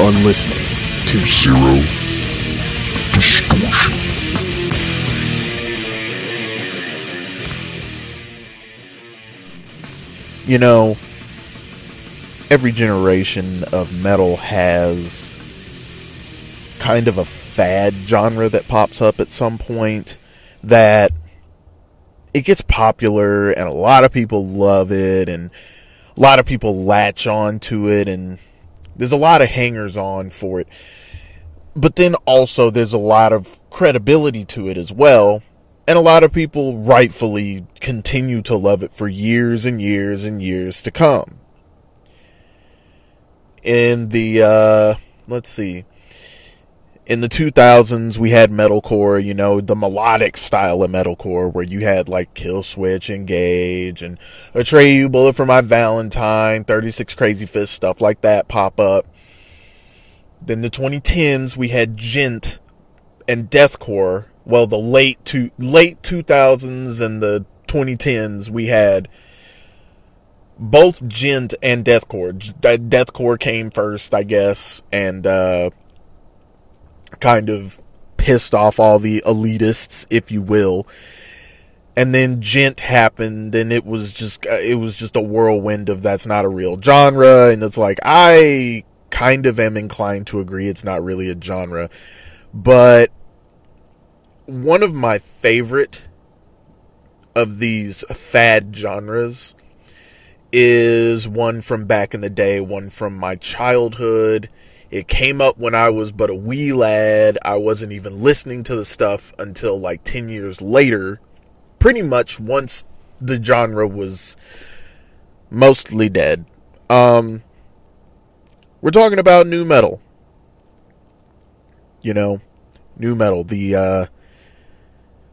are listening to Zero Distortion. You know, every generation of metal has kind of a fad genre that pops up at some point that it gets popular and a lot of people love it and a lot of people latch on to it and there's a lot of hangers on for it. But then also there's a lot of credibility to it as well. And a lot of people rightfully continue to love it for years and years and years to come. In the, uh, let's see, in the 2000s we had metalcore you know the melodic style of metalcore where you had like Killswitch engage and Atreyu bullet for my valentine 36 crazy fist stuff like that pop up. Then the 2010s we had djent and deathcore. Well the late to late 2000s and the 2010s we had both djent and deathcore. Deathcore came first i guess and uh kind of pissed off all the elitists, if you will. And then Djent happened, and it was just uh, it was just a whirlwind of that's not a real genre, and it's like I kind of am inclined to agree it's not really a genre, but one of my favorite of these fad genres is one from back in the day, one from my childhood it came up when I was but a wee lad. I wasn't even listening to the stuff until like 10 years later. Pretty much once the genre was mostly dead. Um, we're talking about nu metal. You know, nu metal, the uh,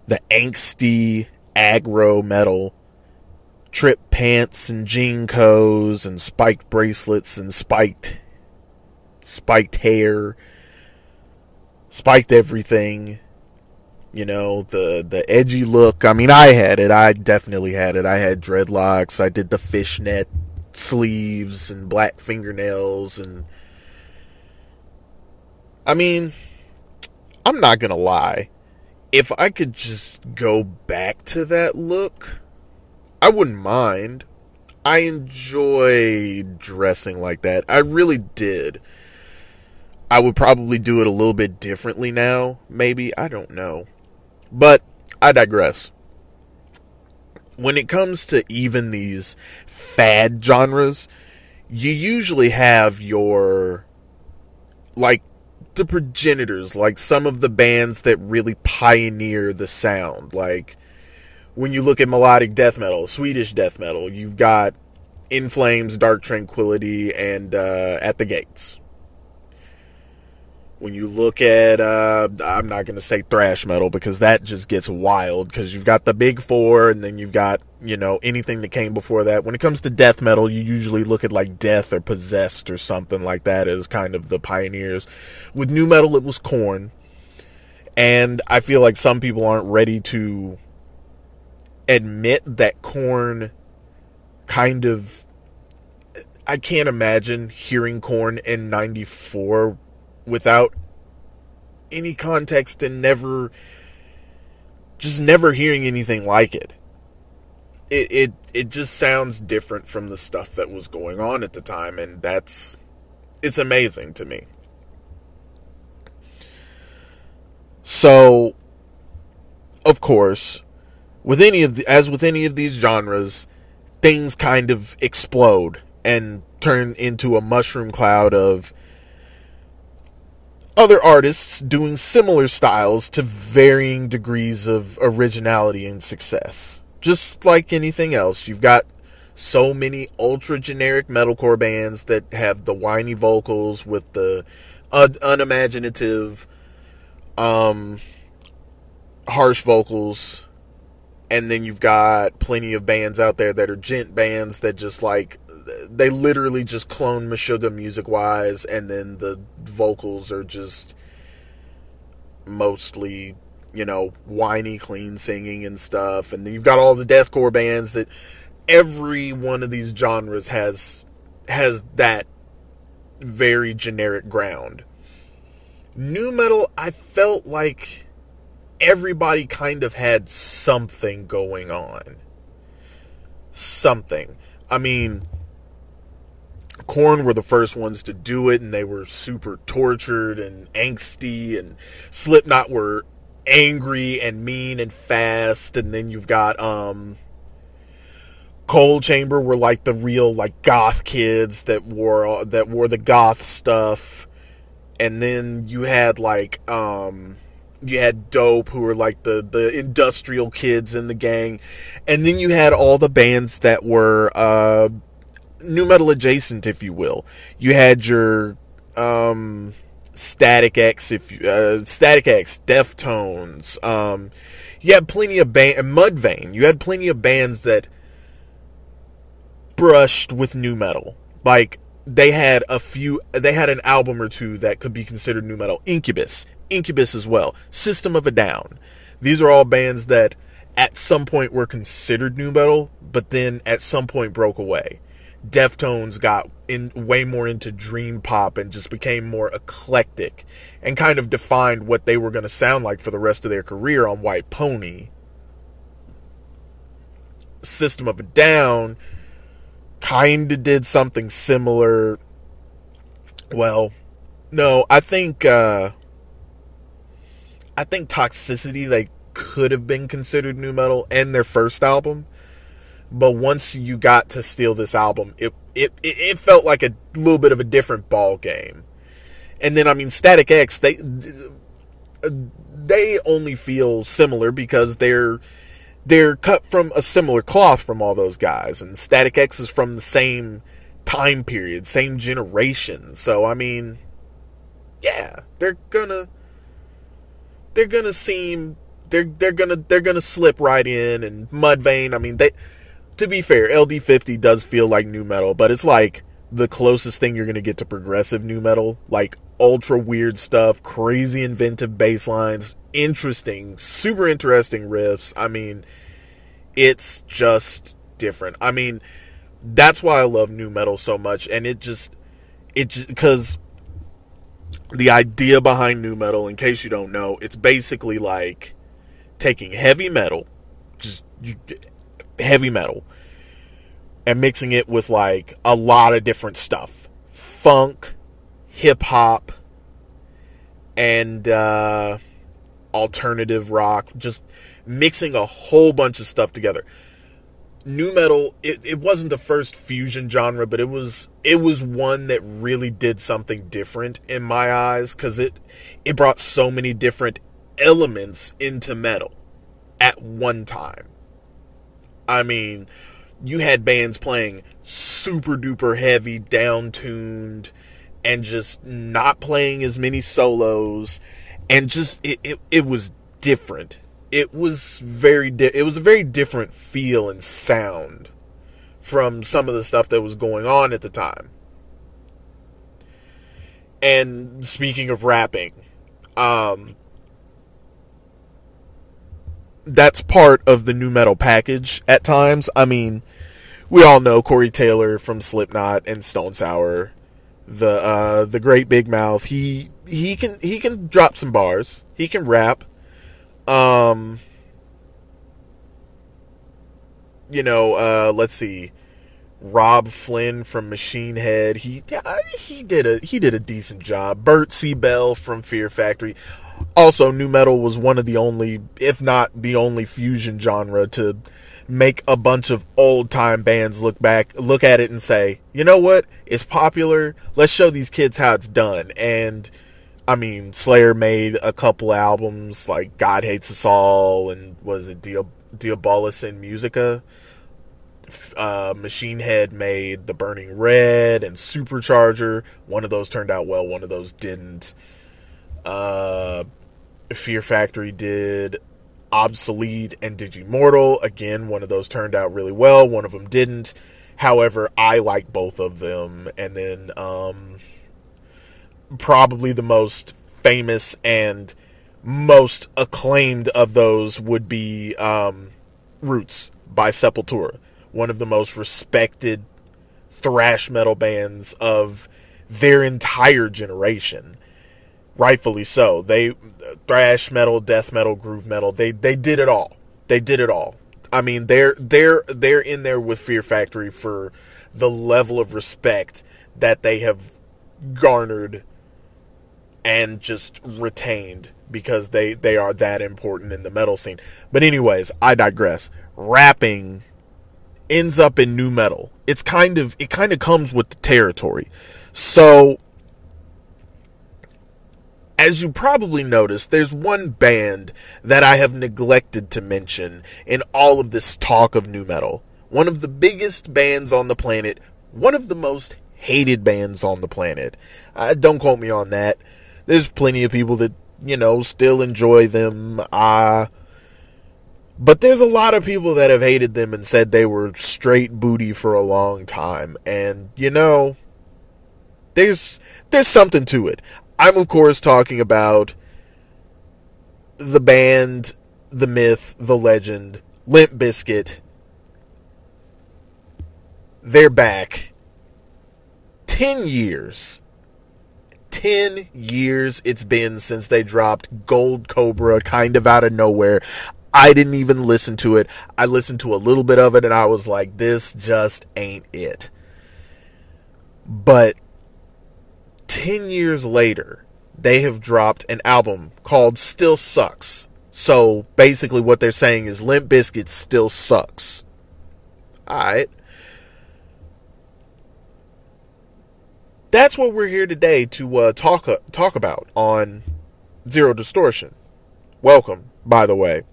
the angsty aggro metal, Tripp pants and JNCOs and spiked bracelets and spiked spiked hair, spiked everything. You know, the the edgy look. I mean, I had it. I definitely had it. I had dreadlocks. I did the fishnet sleeves and black fingernails and I mean, I'm not going to lie. If I could just go back to that look, I wouldn't mind. I enjoy dressing like that. I really did. I would probably do it a little bit differently now, maybe. I don't know. But I digress. When it comes to even these fad genres, you usually have your like the progenitors, like some of the bands that really pioneer the sound. Like when you look at melodic death metal, Swedish death metal, you've got In Flames, Dark Tranquillity, and uh, At the Gates when you look at uh, i'm not going to say thrash metal because that just gets wild because you've got the big four and then you've got you know anything that came before that when it comes to death metal you usually look at like death or possessed or something like that as kind of the pioneers with nu metal it was Korn. and i feel like some people aren't ready to admit that Korn kind of i can't imagine hearing Korn in 94 without any context and never just never hearing anything like it. It it it just sounds different from the stuff that was going on at the time and that's it's amazing to me. So of course, with any of the, as with any of these genres, things kind of explode and turn into a mushroom cloud of other artists doing similar styles to varying degrees of originality and success. Just like anything else, you've got so many ultra generic metalcore bands that have the whiny vocals with the un- unimaginative, um, harsh vocals. And then you've got plenty of bands out there that are djent bands that just like they literally just clone Meshuggah music wise, and then the vocals are just mostly, you know, whiny, clean singing and stuff. And then you've got all the deathcore bands that every one of these genres has has that very generic ground. nu metal, I felt like everybody kind of had something going on. Something. I mean, Korn were the first ones to do it, and they were super tortured and angsty, and Slipknot were angry and mean and fast, and then you've got um Coal Chamber were like the real like goth kids that wore that wore the goth stuff, and then you had like um you had dope who were like the the industrial kids in the gang. And then you had all the bands that were uh nu metal adjacent if you will. You had your um static x if you uh static x deftones um you had plenty of band mudvayne. You had plenty of bands that brushed with nu metal. Like they had a few they had an album or two that could be considered nu metal. Incubus. Incubus as well, System of a Down. These are all bands that at some point were considered nu metal, but then at some point broke away. Deftones got in way more into dream pop and just became more eclectic and kind of defined what they were going to sound like for the rest of their career on White Pony. System of a Down kind of did something similar. Well, no, I think uh, I think Toxicity they could have been considered nu metal and their first album, but once you got to steal this album, it it it felt like a little bit of a different ball game. And then I mean Static X they they only feel similar because they're they're cut from a similar cloth from all those guys and Static X is from the same time period, same generation. So I mean yeah, they're gonna they're gonna seem they're they're gonna they're gonna slip right in and Mudvayne. I mean, they to be fair, LD50 does feel like nu metal, but it's like the closest thing you're gonna get to progressive nu metal, like ultra weird stuff, crazy inventive bass lines, interesting, super interesting riffs. I mean, it's just different. I mean, that's why I love nu metal so much, and it just it just because the idea behind nu metal, in case you don't know, it's basically like taking heavy metal, just you, heavy metal, and mixing it with like a lot of different stuff. Funk, hip hop, and uh, alternative rock, just mixing a whole bunch of stuff together. Nu metal it, it wasn't the first fusion genre but it was it was one that really did something different in my eyes because it it brought so many different elements into metal at one time i mean you had bands playing super duper heavy down tuned and just not playing as many solos and just it, it, it was different it was very di- it was a very different feel and sound from some of the stuff that was going on at the time. And speaking of rapping, um, that's part of the nu metal package at times. I mean, we all know Corey Taylor from Slipknot and Stone Sour, the uh, the great big mouth. He he can he can drop some bars. He can rap. Um, you know, uh, let's see, Robb Flynn from Machine Head. He he did a he did a decent job. Bert C. Bell from Fear Factory. Also, nu metal was one of the only, if not the only, fusion genre to make a bunch of old time bands look back, look at it, and say, you know what? It's popular. Let's show these kids how it's done. And I mean, Slayer made a couple albums like God Hates Us All and was it Diab- Diabolus in Musica. Uh, Machine Head made The Burning Red and Supercharger. One of those turned out well, one of those didn't. Uh, Fear Factory did Obsolete and Digimortal. Again, one of those turned out really well, one of them didn't. However, I like both of them. And then, um, probably the most famous and most acclaimed of those would be um, Roots by Sepultura, one of the most respected thrash metal bands of their entire generation. Rightfully so. They thrash metal, death metal, groove metal. They they did it all. They did it all. I mean, they're they're they're in there with Fear Factory for the level of respect that they have garnered and just retained because they they are that important in the metal scene. But anyways, I digress. Rapping ends up in nu metal. It's kind of it kind of comes with the territory. So as you probably noticed, there's one band that I have neglected to mention in all of this talk of nu metal. One of the biggest bands on the planet, one of the most hated bands on the planet. Uh, don't quote me on that. There's plenty of people that, you know, still enjoy them. Uh, but there's a lot of people that have hated them and said they were straight booty for a long time. And, you know, there's there's something to it. I'm of course talking about the band, the myth, the legend, Limp Bizkit. They're back. 10 years. 10 years it's been since they dropped Gold Cobra kind of out of nowhere. I didn't even listen to it. I listened to a little bit of it and I was like, this just ain't it. But 10 years later, they have dropped an album called Still Sucks. So basically, what they're saying is Limp Bizkit still sucks. Alright. That's what we're here today to uh, talk uh, talk about on Zero Distortion. Welcome, by the way.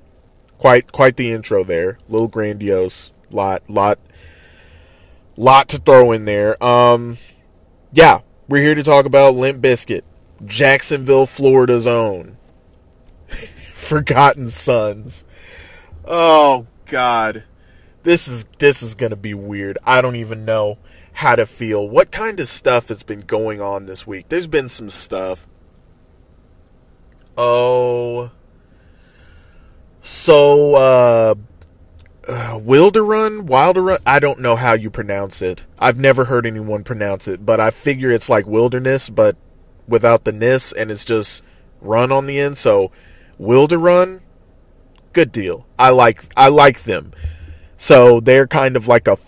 Quite quite the intro there. Little grandiose. Lot lot lot to throw in there. Um yeah, we're here to talk about Limp Bizkit, Jacksonville, Florida's own. Forgotten Sons. Oh God, this is this is gonna be weird. I don't even know how to feel. What kind of stuff has been going on this week? There's been some stuff. Oh, so uh, uh, Wilderun, Wilderun. I don't know how you pronounce it. I've never heard anyone pronounce it, but I figure it's like wilderness, but without the ness, and it's just run on the end. So Wilderun, good deal. I like I like them. So they're kind of like a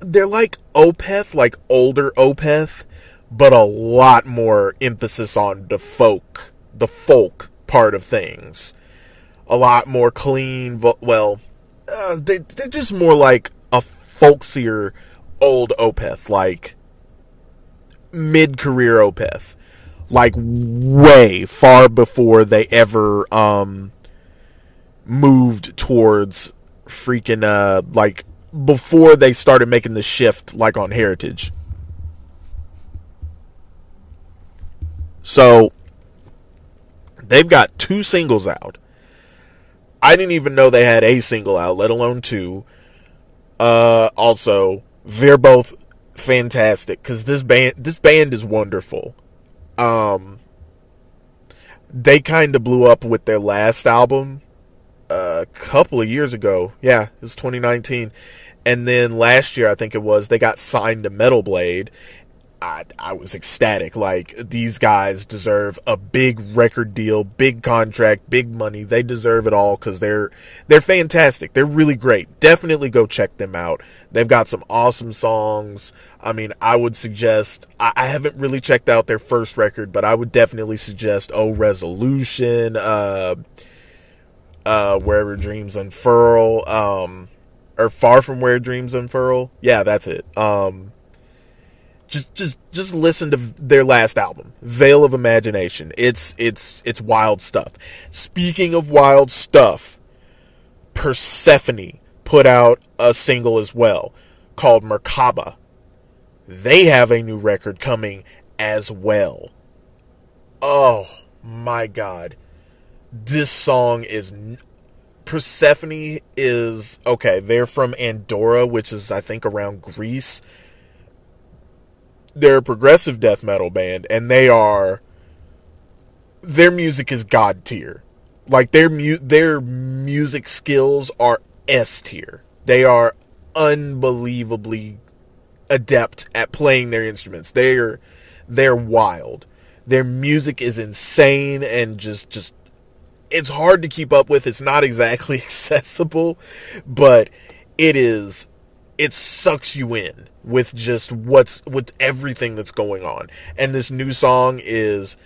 they're like Opeth, like older Opeth, but a lot more emphasis on the folk, the folk part of things. A lot more clean, well, uh, they, they're just more like a folksier old Opeth, like mid-career Opeth, like way far before they ever um moved towards freaking uh like before they started making the shift like on Heritage. So they've got two singles out. I didn't even know they had a single out, let alone two. Uh, also, they're both fantastic because this band this band is wonderful. Um, they kind of blew up with their last album a couple of years ago. Yeah, it was 2019. And then last year, I think it was, they got signed to Metal Blade, I, I was ecstatic. Like these guys deserve a big record deal, big contract, big money. They deserve it all because they're they're fantastic. They're really great. Definitely go check them out. They've got some awesome songs. I mean, I would suggest. I, I haven't really checked out their first record, but I would definitely suggest Oh Resolution, uh, uh, Wherever Dreams Unfurl, um, or Far from Where Dreams Unfurl. Yeah, that's it. Um just just just listen to their last album veil of imagination. It's it's it's wild stuff. Speaking of wild stuff Persefone put out a single as well called Merkabah. They have a new record coming as well. Oh my god. This song is Persefone is okay they're from andorra which is i think around greece they're a progressive death metal band and they are their music is god tier like their mu- their music skills are s tier they are unbelievably adept at playing their instruments they're they're wild. Their music is insane and just just it's hard to keep up with. It's not exactly accessible, but it is it sucks you in with just what's with everything that's going on. And this new song is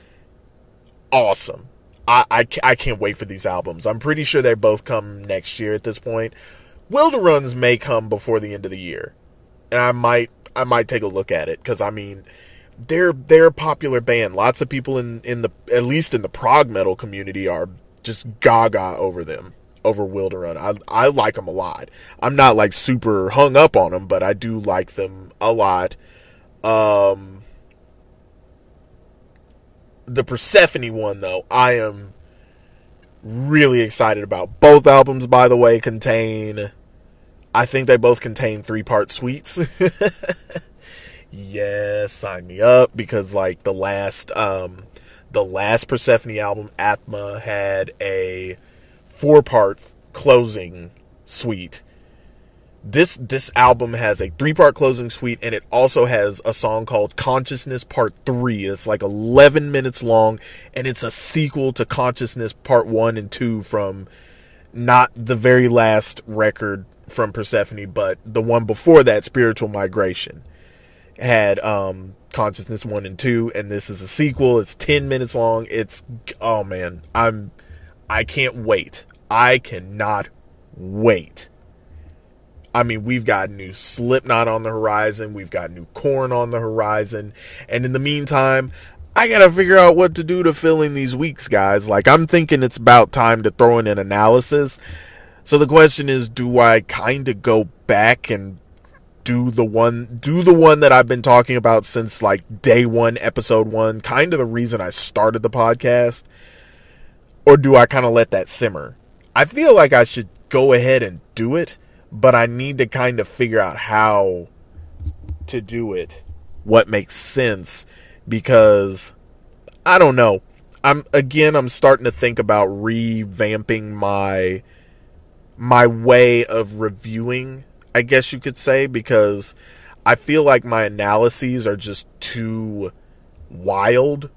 awesome. I, I, I can't wait for these albums. I'm pretty sure they both come next year at this point. Wilderuns may come before the end of the year, and I might I might take a look at it because I mean they're they're a popular band. Lots of people in in the at least in the prog metal community are just gaga over them over Wilderun. I I like them a lot. I'm not like super hung up on them, but I do like them a lot. Um, the Persefone one though, I am really excited about. Both albums, by the way, contain. I think they both contain three part suites. yes, sign me up because like the last um the last Persefone album, Aathma, had a four part closing suite. This this album has a three part closing suite and it also has a song called Consciousness Part 3. It's like 11 minutes long and it's a sequel to Consciousness Part 1 and 2 from not the very last record from Persefone, but the one before that, Spiritual Migration, had um, Consciousness 1 and 2 and this is a sequel. It's 10 minutes long. It's oh man, I'm I can't wait. I cannot wait. I mean, we've got new Slipknot on the horizon, we've got new Korn on the horizon, and in the meantime, I gotta figure out what to do to fill in these weeks, guys. Like, I'm thinking it's about time to throw in an analysis. So the question is, do I kind of go back and do the one do the one that I've been talking about since like day 1 episode 1, kind of the reason I started the podcast, or do I kind of let that simmer? I feel like I should go ahead and do it, but I need to kind of figure out how to do it, what makes sense, because I don't know. I'm again I'm starting to think about revamping my my way of reviewing, I guess you could say, because I feel like my analyses are just too wild.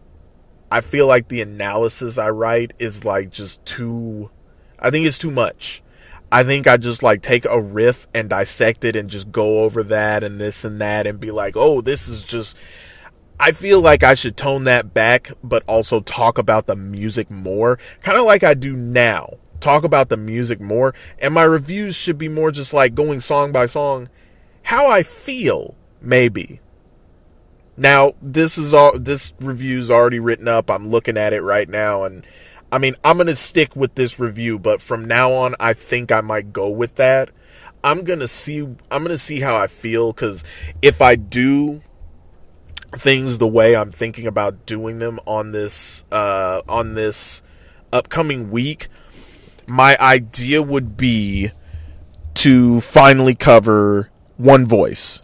I feel like the analysis I write is like just too I think it's too much. I think I just like take a riff and dissect it and just go over that and this and that and be like, oh, this is just. I feel like I should tone that back, but also talk about the music more, kind of like I do now. Talk about the music more, and my reviews should be more just like going song by song, how I feel, maybe. Now, this is all this review's already written up. I'm looking at it right now and I mean, I'm going to stick with this review, but from now on, I think I might go with that. I'm going to see, I'm going to see how I feel because if I do things the way I'm thinking about doing them on this, uh, on this upcoming week, my idea would be to finally cover One Voice,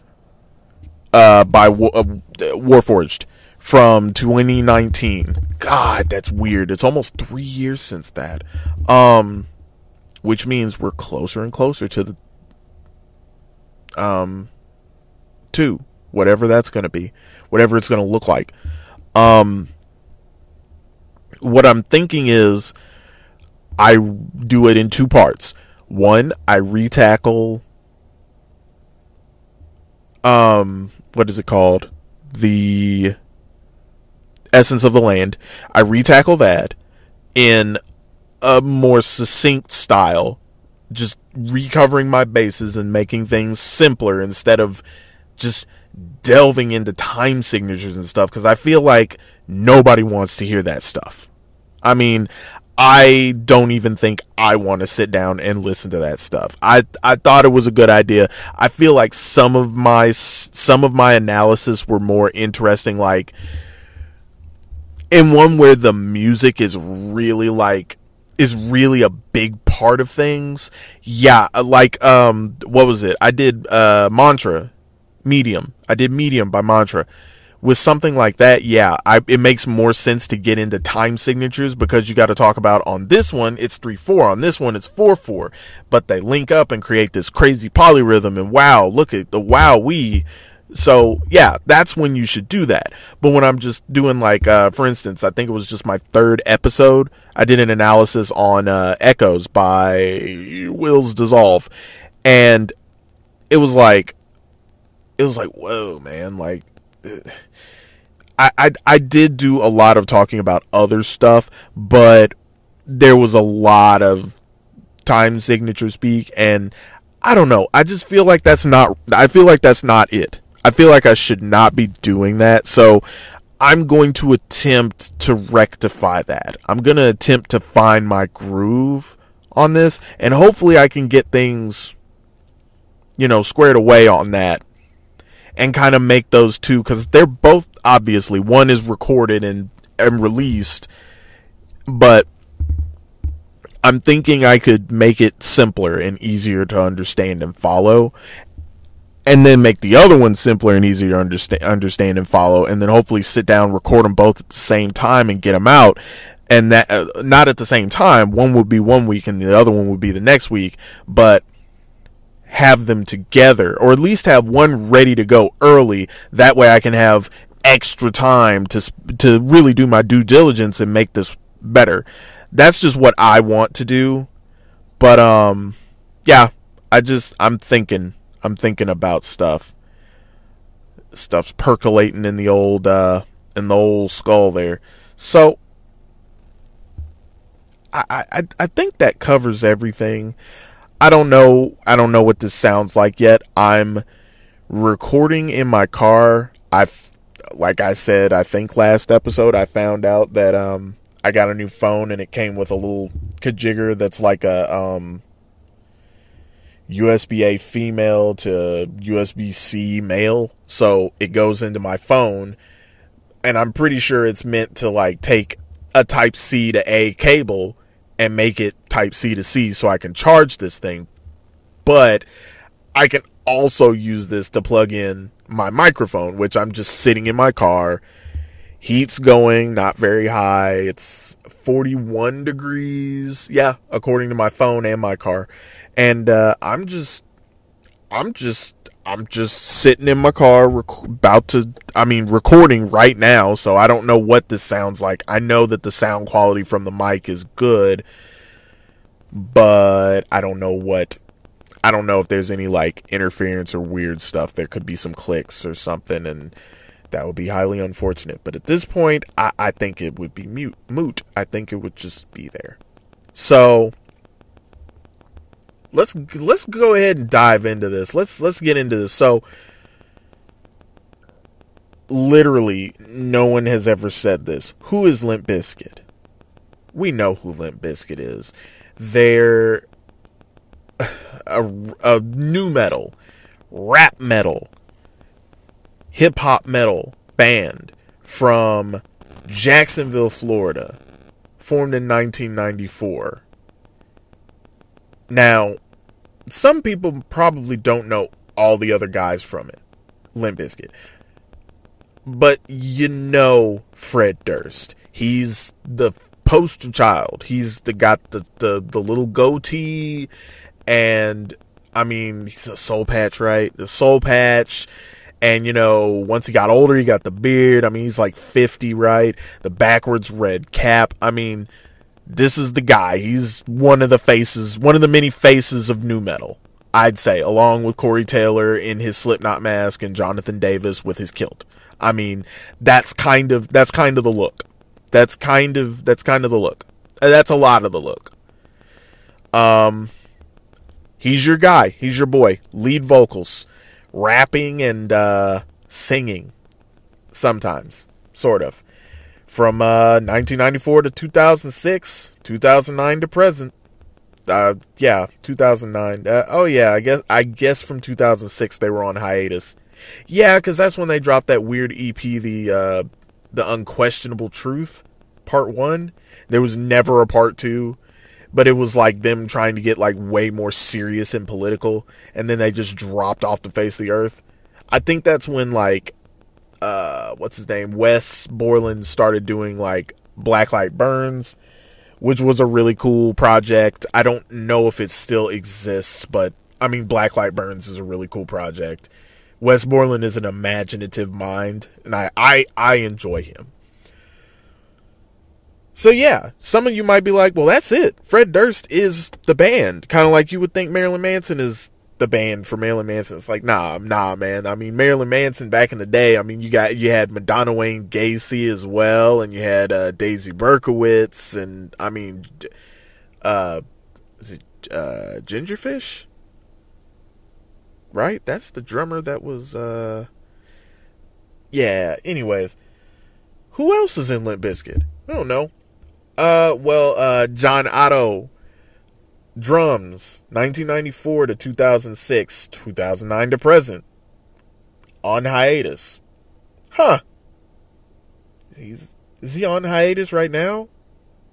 uh, by uh, Warforged from 2019. God, that's weird. It's almost three years since that. Um, which means we're closer and closer to the um two, whatever that's going to be, whatever it's going to look like. Um, what I'm thinking is, I do it in two parts. One, I retackle. Um, what is it called? The Essence of the Land. I retackle that in a more succinct style, just recovering my bases and making things simpler instead of just delving into time signatures and stuff because I feel like nobody wants to hear that stuff. I mean, I don't even think I want to sit down and listen to that stuff. I I thought it was a good idea. I feel like some of my some of my analysis were more interesting like and one where the music is really like is really a big part of things. Yeah, like um what was it? I did uh Mantra Medium. I did Medium by Mantra. With something like that, yeah, I, it makes more sense to get into time signatures because you got to talk about on this one it's three four, on this one it's four four, but they link up and create this crazy polyrhythm. And wow, look at the wow we So yeah, that's when you should do that. But when I'm just doing like, uh, for instance, I think it was just my third episode. I did an analysis on uh, Echoes by Wills Dissolve, and it was like, it was like, whoa, man, like. I, I, I did do a lot of talking about other stuff, but there was a lot of time signature speak, and I don't know. I just feel like that's not. I feel like that's not it. I feel like I should not be doing that. So I'm going to attempt to rectify that. I'm going to attempt to find my groove on this and hopefully I can get things you know squared away on that and kind of make those two cuz they're both obviously one is recorded and and released but I'm thinking I could make it simpler and easier to understand and follow and then make the other one simpler and easier to understand, understand and follow, and then hopefully sit down, record them both at the same time, and get them out. And that uh, not at the same time. One would be one week, and the other one would be the next week. But have them together, or at least have one ready to go early. That way, I can have extra time to to really do my due diligence and make this better. That's just what I want to do. But um, yeah, I just I'm thinking I'm thinking about stuff. Stuff's percolating in the old uh in the old skull there. So I, I I think that covers everything. I don't know I don't know what this sounds like yet. I'm recording in my car. I've like I said, I think last episode I found out that um I got a new phone and it came with a little kajigger that's like a um USB A female to USB C male. So it goes into my phone. And I'm pretty sure it's meant to like take a type C to A cable and make it type C to C so I can charge this thing. But I can also use this to plug in my microphone, which I'm just sitting in my car. Heat's going, not very high. It's 41 degrees. Yeah, according to my phone and my car and uh, I'm just, I'm just, I'm just sitting in my car, rec- about to, I mean, recording right now. So I don't know what this sounds like. I know that the sound quality from the mic is good, but I don't know what. I don't know if there's any like interference or weird stuff. There could be some clicks or something, and that would be highly unfortunate. But at this point, I, I think it would be mute, moot. I think it would just be there. So let's let's go ahead and dive into this. Let's let's get into this. So literally no one has ever said this. Who is Limp Bizkit? We know who Limp Bizkit is. They're a, a nu metal, rap metal, hip hop metal band from Jacksonville, Florida, formed in 1994. Now, some people probably don't know all the other guys from it, Limp Bizkit. But you know Fred Durst. He's the poster child. He's the got the, the, the little goatee and I mean he's a soul patch, right? The soul patch. And you know, once he got older, he got the beard. I mean, he's like 50, right? The backwards red cap. I mean, this is the guy. He's one of the faces, one of the many faces of nu metal. I'd say, along with Corey Taylor in his Slipknot mask and Jonathan Davis with his kilt. I mean, that's kind of that's kind of the look. That's kind of that's kind of the look. Uh, that's a lot of the look. Um, he's your guy. He's your boy. Lead vocals, rapping and uh, singing, sometimes, sort of from uh, 1994 to 2006, 2009 to present. Uh, yeah, 2009. Uh, oh yeah, I guess I guess from 2006 they were on hiatus. Yeah, because that's when they dropped that weird EP, the uh, the Unquestionable Truth, Part One. There was never a Part Two, but it was like them trying to get like way more serious and political, and then they just dropped off the face of the earth. I think that's when like uh, what's his name? Wes Borland started doing like Black Light Burns, which was a really cool project. I don't know if it still exists, but I mean, Black Light Burns is a really cool project. Wes Borland is an imaginative mind, and I, I, I enjoy him. So yeah, some of you might be like, well, that's it. Fred Durst is the band. Kind of like you would think Marilyn Manson is the band for Marilyn Manson. It's like, nah, nah, man. I mean, Marilyn Manson back in the day, I mean, you got, you had Madonna Wayne Gacy as well, and you had, uh, Daisy Berkowitz, and I mean, uh, is it, uh, Gingerfish? Right? That's the drummer that was, uh, yeah, anyways. Who else is in Limp Bizkit? I don't know. Uh, well, uh, John Otto, drums, 1994 to 2006, 2009 to present, on hiatus. Huh. He's, is he on hiatus right now?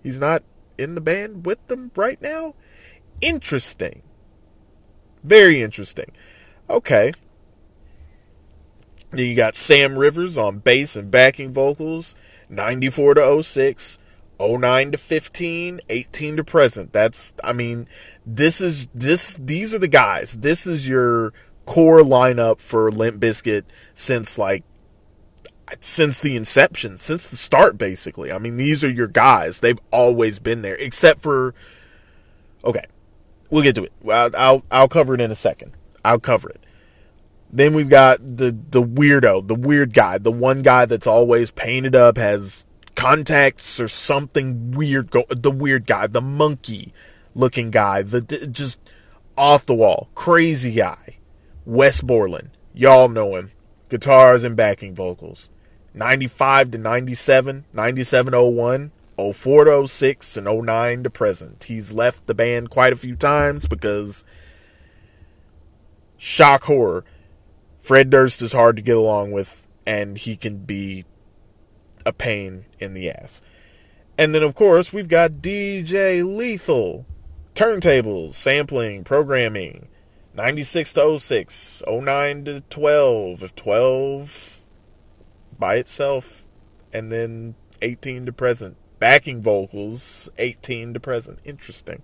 He's not in the band with them right now? Interesting. Very interesting. Okay. Then you got Sam Rivers on bass and backing vocals, 94 to 06. 09 to 15, 18 to present. That's, I mean, this is, this, these are the guys. This is your core lineup for Limp Bizkit since like, since the inception, since the start, basically. I mean, these are your guys. They've always been there, except for, okay, we'll get to it. I'll, I'll, I'll cover it in a second. I'll cover it. Then we've got the, the weirdo, the weird guy, the one guy that's always painted up, has contacts or something weird go the weird guy the monkey looking guy the just off the wall crazy guy. Wes borland. Y'all know him. Guitars and backing vocals. 95 to 97 97 01 04 to 06 and 09 to present. He's left the band quite a few times because shock horror. Fred durst is hard to get along with and he can be a pain in the ass. And then, of course, we've got DJ Lethal. Turntables, sampling, programming. 96 to 06, 09 to 12, 12 by itself, and then 18 to present. Backing vocals, 18 to present. Interesting.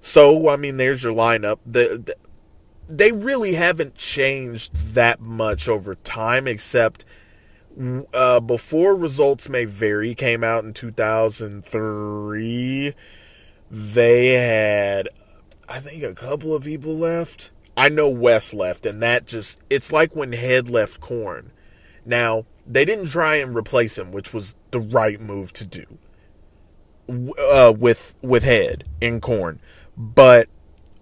So, I mean, there's your lineup. The, the, they really haven't changed that much over time, except uh, before results may vary came out in 2003 they had i think a couple of people left. I know Wes left and that just it's like when head left Korn. Now they didn't try and replace him which was the right move to do uh, with with head in Korn. But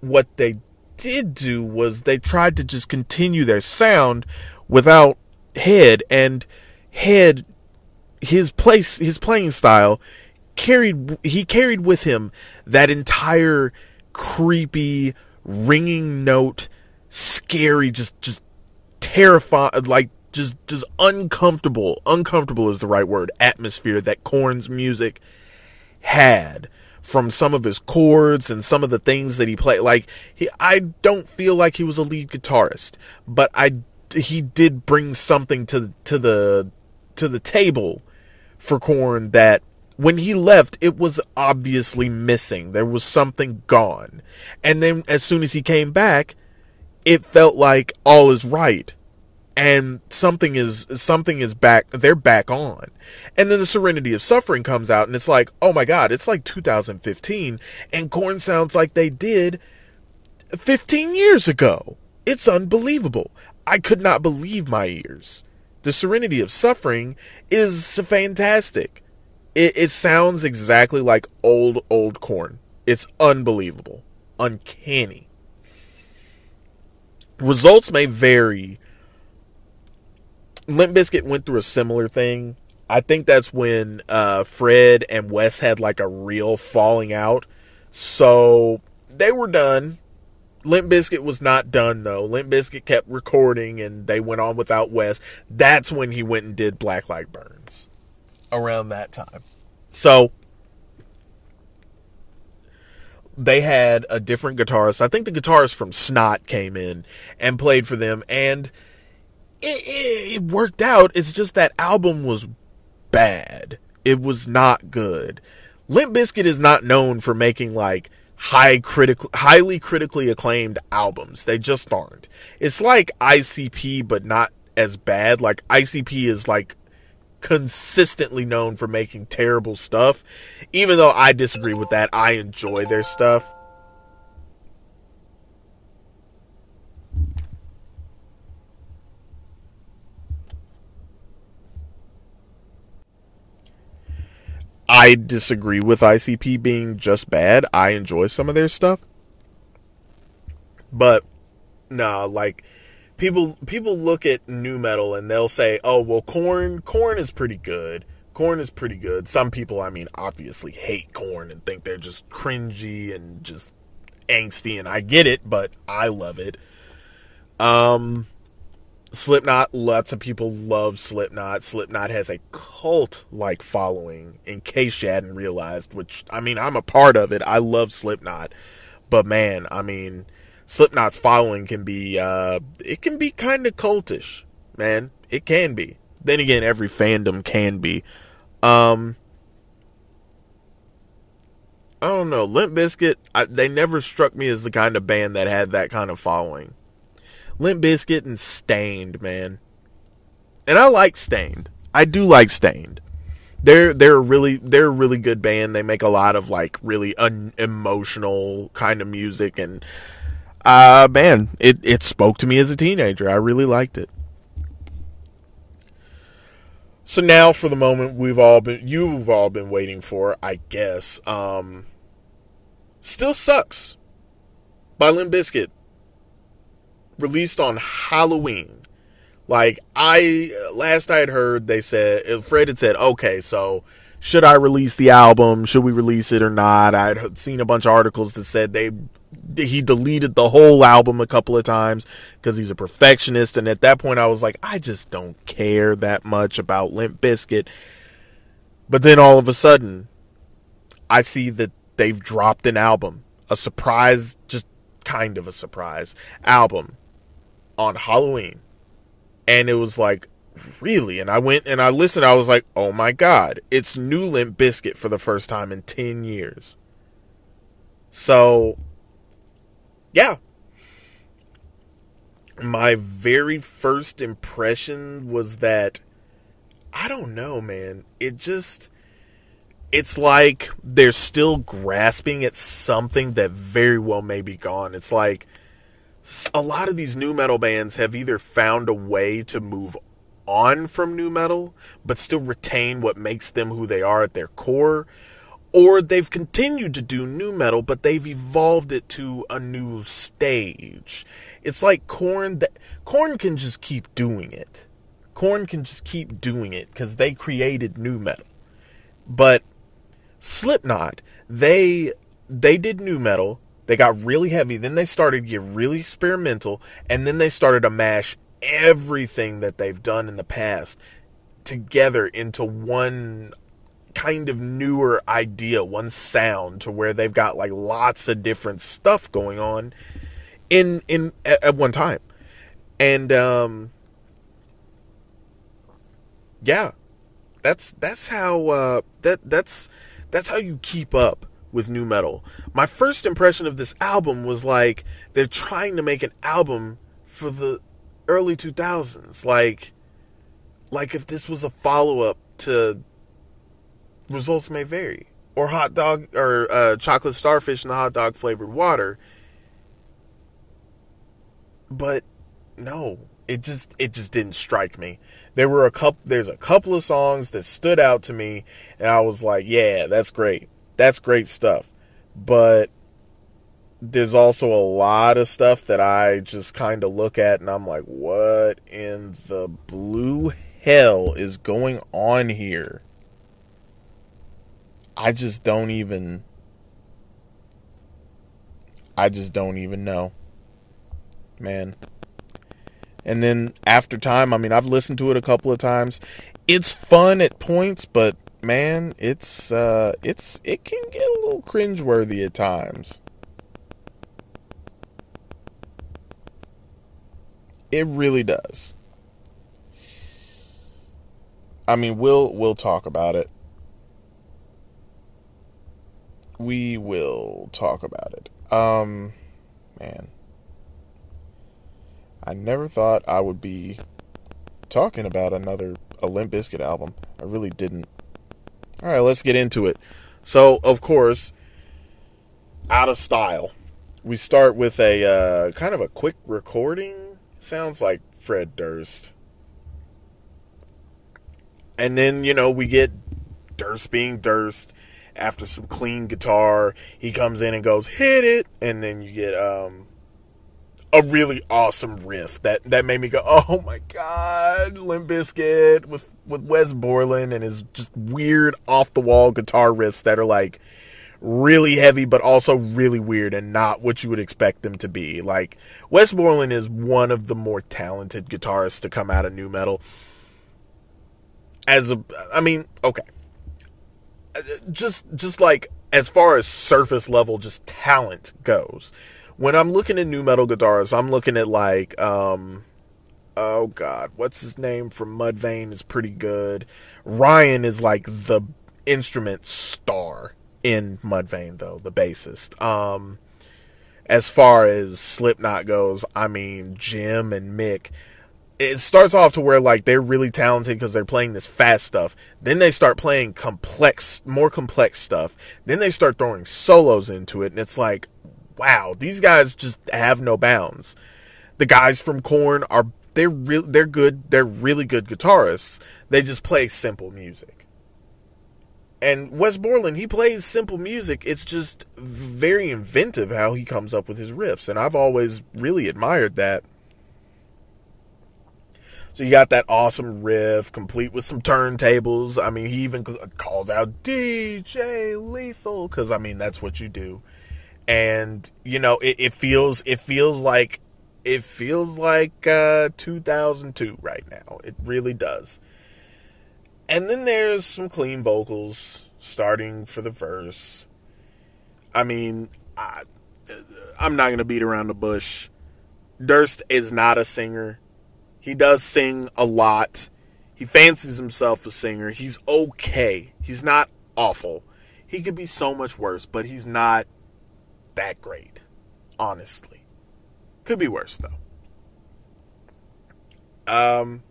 what they did do was they tried to just continue their sound without head and head his place his playing style carried he carried with him that entire creepy ringing note scary just just terrified like just just uncomfortable uncomfortable is the right word atmosphere that Korn's music had from some of his chords and some of the things that he played. Like he I don't feel like he was a lead guitarist but I he did bring something to to the to the table for Korn that when he left, it was obviously missing. There was something gone. And then as soon as he came back, it felt like all is right. And something is, something is back, they're back on. And then the Serenity of Suffering comes out and it's like, oh my god, it's like 2015 and Korn sounds like they did 15 years ago. It's unbelievable. I could not believe my ears. The Serenity of Suffering is fantastic. It, it sounds exactly like old, old Korn. It's unbelievable. Uncanny. Results may vary. Limp Bizkit went through a similar thing. I think that's when uh, Fred and Wes had like a real falling out. So they were done. Limp Bizkit was not done though. Limp Bizkit kept recording and they went on without Wes. That's when he went and did Black Light Burns. Around that time. So they had a different guitarist. I think the guitarist from Snot came in and played for them and it, it, it worked out. It's just that album was bad. It was not good. Limp Bizkit is not known for making like high critical highly critically acclaimed albums. They just aren't. It's like ICP but not as bad. Like ICP is like consistently known for making terrible stuff. Even though I disagree with that, I enjoy their stuff. I disagree with ICP being just bad. I enjoy some of their stuff. But nah, like people people look at nu metal and they'll say, "Oh, well Korn Korn is pretty good. Korn is pretty good." Some people, I mean, obviously hate Korn and think they're just cringy and just angsty and I get it, but I love it. Um Slipknot, lots of people love Slipknot. Slipknot has a cult like following, in case you hadn't realized, which, I mean, I'm a part of it. I love Slipknot. But man, I mean, Slipknot's following can be, uh, it can be kind of cultish, man. It can be. Then again, every fandom can be. Um, I don't know. Limp Bizkit, they never struck me as the kind of band that had that kind of following. Limp Bizkit and Staind, man. And I like Staind. I do like Staind. They're they're really they're a really good band. They make a lot of like really unemotional kind of music and uh man, it it spoke to me as a teenager. I really liked it. So now for the moment we've all been you've all been waiting for, I guess. Um Still Sucks by Limp Bizkit released on Halloween. Like I last I had heard, they said uh, Fred had said, okay, so should I release the album? Should we release it or not? I had seen a bunch of articles that said they he deleted the whole album a couple of times because he's a perfectionist. And at that point, I was like, I just don't care that much about Limp Bizkit. But then all of a sudden, I see that they've dropped an album, a surprise, just kind of a surprise album on Halloween. And it was like, really? And I went and I listened. I was like, oh my God, it's new Limp Bizkit for the first time in 10 years. So, yeah. My very first impression was that, I don't know, man. It just, it's like they're still grasping at something that very well may be gone. It's like, a lot of these nu metal bands have either found a way to move on from nu metal, but still retain what makes them who they are at their core, or they've continued to do nu metal, but they've evolved it to a new stage. It's like Korn that Korn can just keep doing it. Korn can just keep doing it because they created nu metal. But Slipknot, they they did nu metal, they got really heavy. Then they started to get really experimental. And then they started to mash everything that they've done in the past together into one kind of newer idea, one sound to where they've got like lots of different stuff going on in in at, at one time. And um yeah. That's that's how uh that that's that's how you keep up with nu metal. My first impression of this album was like they're trying to make an album for the early 2000s like like if this was a follow-up to results may vary or hot dog or uh, chocolate starfish and the hot dog flavored water. But no it just it just didn't strike me. There were a couple there's a couple of songs that stood out to me and i was like yeah that's great that's great stuff. But there's also a lot of stuff that I just kind of look at and I'm like, what in the blue hell is going on here? I just don't even. I just don't even know. Man. And then after time, I mean, I've listened to it a couple of times. It's fun at points, but man, it's uh, it's it can get a little cringeworthy at times. It really does. I mean, we'll we'll talk about it. we will talk about it. Um, man, I never thought I would be talking about another a Limp album. I really didn't. All right, let's get into it. So, of course, out of style. We start with a uh, kind of a quick recording. Sounds like Fred Durst. And then, you know, we get Durst being Durst after some clean guitar. He comes in and goes, hit it. And then you get um, a really awesome riff that, that made me go, oh my God, Limp Bizkit with, with Wes Borland and his just weird off the wall guitar riffs that are like really heavy, but also really weird and not what you would expect them to be. Like, Wes Borland is one of the more talented guitarists to come out of nu metal. As a, I mean, okay uh, just just like as far as surface level just talent goes when i'm looking at nu metal guitars i'm looking at like um oh god what's his name from mudvayne is pretty good ryan is like the instrument star in mudvayne though the bassist um as far as slipknot goes i mean jim and mick it starts off to where like they're really talented because they're playing this fast stuff. Then they start playing complex, more complex stuff. Then they start throwing solos into it, and it's like, wow, these guys just have no bounds. The guys from Korn are they're real they're good. They're really good guitarists. They just play simple music. And Wes Borland, he plays simple music. It's just very inventive how he comes up with his riffs, and I've always really admired that. So you got that awesome riff, complete with some turntables. I mean, he even calls out DJ Lethal because I mean that's what you do, and you know it, it feels it feels like it feels like uh, 2002 right now. It really does. And then there's some clean vocals starting for the verse. I mean, I, I'm not gonna beat around the bush. Durst is not a singer he does sing a lot. He fancies himself a singer. He's okay. He's not awful. He could be so much worse, but he's not that great, honestly. Could be worse though. Um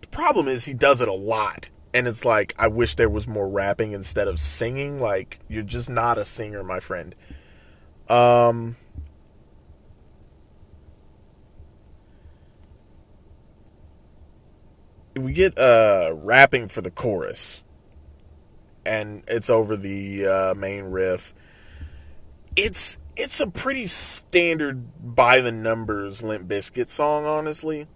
the problem is he does it a lot. And it's like I wish there was more rapping instead of singing. Like you're just not a singer, my friend. Um we get uh rapping for the chorus and it's over the uh, main riff it's it's a pretty standard by the numbers Limp Bizkit song honestly.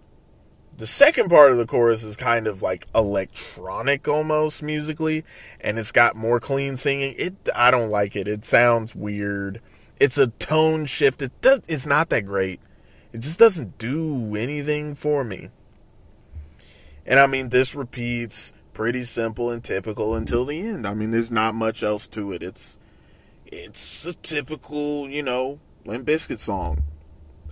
The second part of the chorus is kind of like electronic almost musically and it's got more clean singing. It i don't like it. It sounds weird. It's a tone shift. It does it's not that great. It just doesn't do anything for me. And I mean, this repeats pretty simple and typical until the end. I mean, there's not much else to it. It's it's a typical, you know, Limp Bizkit song.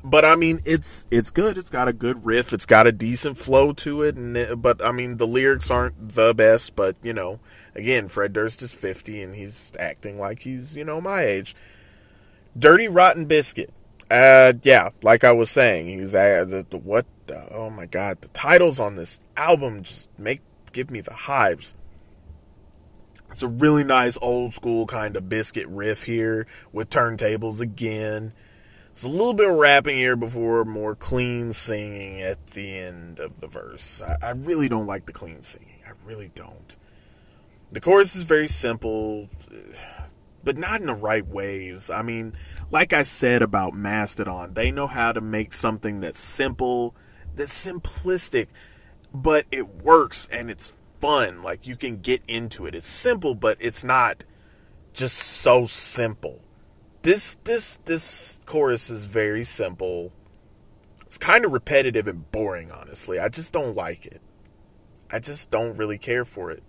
But I mean, it's it's good. It's got a good riff. It's got a decent flow to it. And it, but I mean, the lyrics aren't the best. But you know, again, Fred Durst is 50 and he's acting like he's you know my age. Dirty Rotten Bizkit. Uh, yeah, like I was saying, he's uh, the, the, what? Uh, oh my God, the titles on this album just make give me the hives. It's a really nice old school kind of Bizkit riff here with turntables again. It's a little bit of rapping here before more clean singing at the end of the verse. I, I really don't like the clean singing. I really don't. The chorus is very simple, but not in the right ways. I mean, like I said about Mastodon, they know how to make something that's simple, that's simplistic, but it works and it's fun. Like you can get into it. It's simple, but it's not just so simple. This this this chorus is very simple. It's kind of repetitive and boring, honestly. I just don't like it. I just don't really care for it.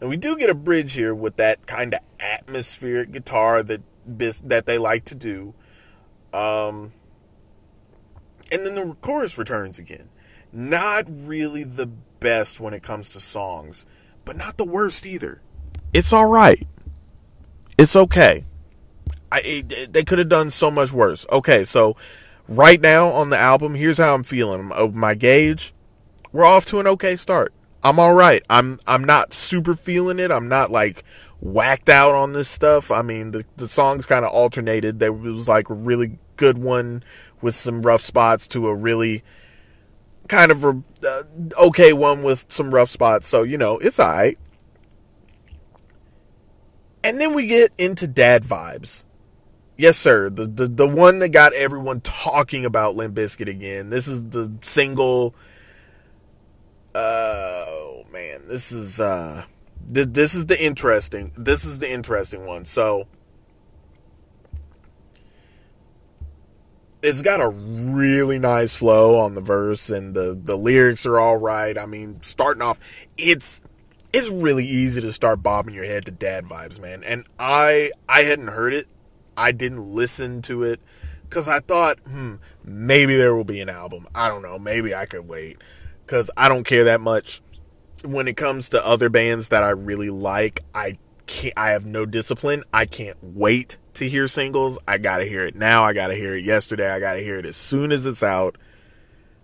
And we do get a bridge here with that kind of atmospheric guitar that that they like to do. Um, and then the chorus returns again. Not really the best when it comes to songs, but not the worst either. It's all right. It's okay. I it, they could have done so much worse. Okay, so right now on the album, here's how I'm feeling. My gauge, we're off to an okay start. I'm all right. I'm I'm not super feeling it. I'm not like whacked out on this stuff. I mean, the the songs kind of alternated. There was like a really good one with some rough spots to a really kind of a, uh, okay one with some rough spots. So, you know, it's all right. And then we get into dad vibes. Yes, sir. The, the the one that got everyone talking about Limp Bizkit again. This is the single. Uh, oh man, this is uh, th- this is the interesting. This is the interesting one. So, it's got a really nice flow on the verse, and the the lyrics are all right. I mean, starting off, it's it's really easy to start bobbing your head to dad vibes, man. And I I hadn't heard it. I didn't listen to it cuz I thought, hmm, maybe there will be an album. I don't know, maybe I could wait cuz I don't care that much when it comes to other bands that I really like. I can't I have no discipline. I can't wait to hear singles. I got to hear it now. I got to hear it yesterday. I got to hear it as soon as it's out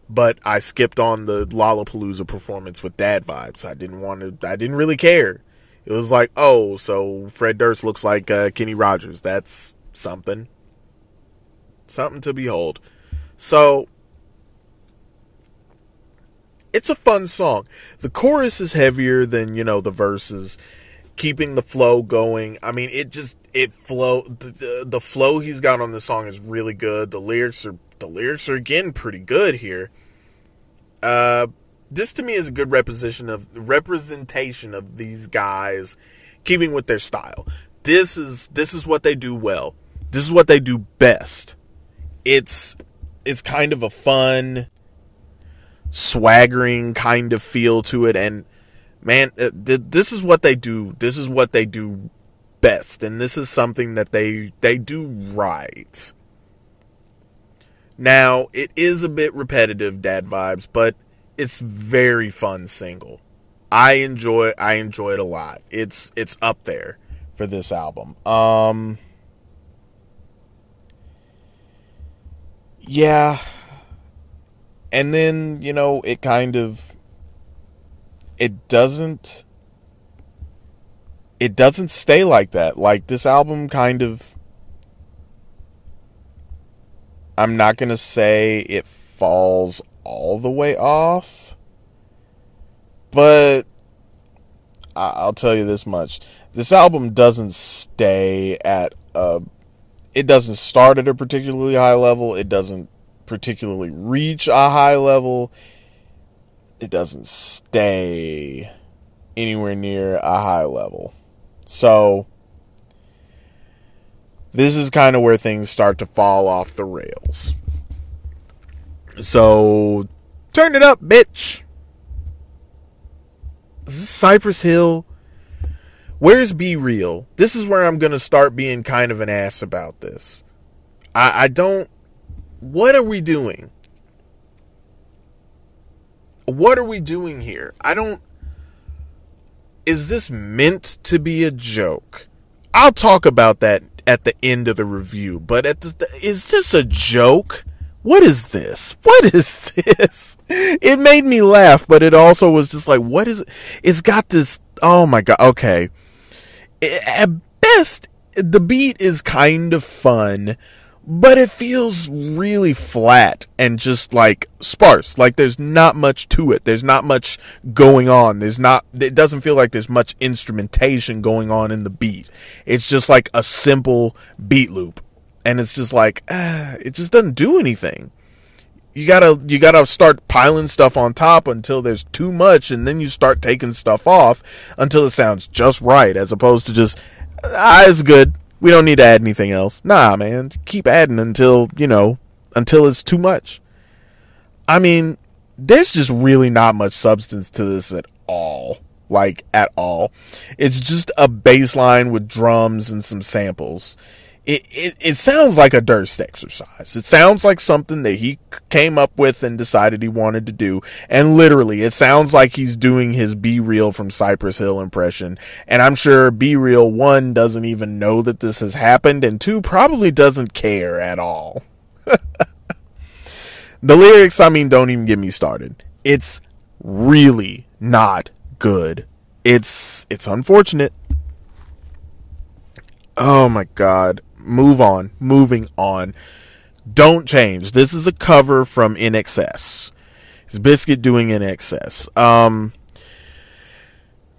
but I skipped on the Lollapalooza performance with dad vibes. I didn't want to, I didn't really care. It was like, oh, so Fred Durst looks like uh, Kenny Rogers. That's something. Something to behold. So, it's a fun song. The chorus is heavier than, you know, the verses, keeping the flow going. I mean, it just, it flow, the, the flow he's got on the song is really good. The lyrics are the lyrics are again pretty good here. Uh, this to me is a good representation of representation of these guys keeping with their style. This is this is what they do well. This is what they do best. It's it's kind of a fun swaggering kind of feel to it and man uh, this is what they do this is what they do best and this is something that they they do right now, it is a bit repetitive dad vibes, but it's very fun single. I enjoy I enjoy it a lot. It's it's up there for this album. Um Yeah. And then, you know, it kind of it doesn't it doesn't stay like that. Like this album kind of I'm not going to say it falls all the way off, but I'll tell you this much. This album doesn't stay at a it doesn't start at a particularly high level, it doesn't particularly reach a high level. It doesn't stay anywhere near a high level. So this is kind of where things start to fall off the rails. So, turn it up, bitch. Cypress Hill. Where's B-Real? This is where I'm to start being kind of an ass about this. I, I don't. What are we doing? What are we doing here? I don't. Is this meant to be a joke? I'll talk about that at the end of the review. But at the, is this a joke? What is this? What is this? It made me laugh, but it also was just like, what is it? It's got this. Oh my god. Okay. At best, the beat is kind of fun, but it feels really flat and just like sparse. Like there's not much to it. There's not much going on. There's not, it doesn't feel like there's much instrumentation going on in the beat. It's just like a simple beat loop. And it's just like, ah, it just doesn't do anything. You gotta, you gotta start piling stuff on top until there's too much and then you start taking stuff off until it sounds just right as opposed to just, ah, it's good we don't need to add anything else. Nah, man. Keep adding until, you know, until it's too much. I mean, there's just really not much substance to this at all. Like, at all. It's just a bass line with drums and some samples. It, it, it sounds like a Durst exercise. It sounds like something that he came up with and decided he wanted to do. And literally, it sounds like he's doing his B-Real from Cypress Hill impression. And I'm sure B-Real, one, doesn't even know that this has happened, and two, probably doesn't care at all. the lyrics, I mean, don't even get me started. It's really not good. It's, it's unfortunate. Oh my god move on. Moving on. Don't change. This is a cover from INXS. It's Bizkit doing INXS. Um,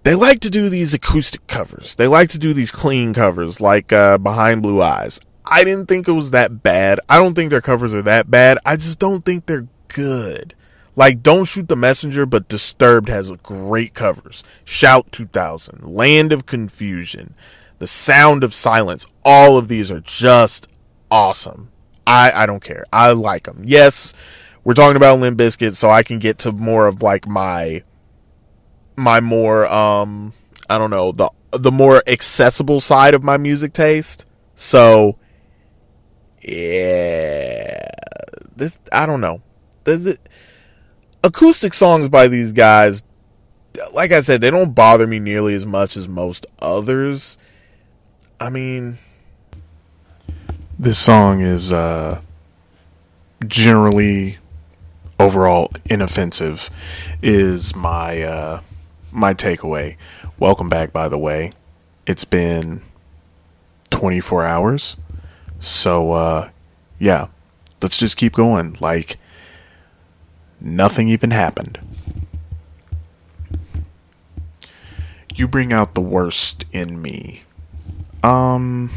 they like to do these acoustic covers. They like to do these clean covers, like uh, Behind Blue Eyes. I didn't think it was that bad. I don't think their covers are that bad. I just don't think they're good. Like Don't Shoot the Messenger, but Disturbed has great covers. Shout 2000, Land of Confusion, the sound of silence. All of these are just awesome. I, I don't care. I like them. Yes, we're talking about Limp Bizkit, so I can get to more of like my my more um I don't know the the more accessible side of my music taste. So yeah, this I don't know. The, the, acoustic songs by these guys, like I said, they don't bother me nearly as much as most others. I mean, this song is uh, generally overall inoffensive. Is my uh, my takeaway. Welcome back, by the way. It's been 24 hours, so uh, yeah, let's just keep going. Like nothing even happened. You bring out the worst in me um,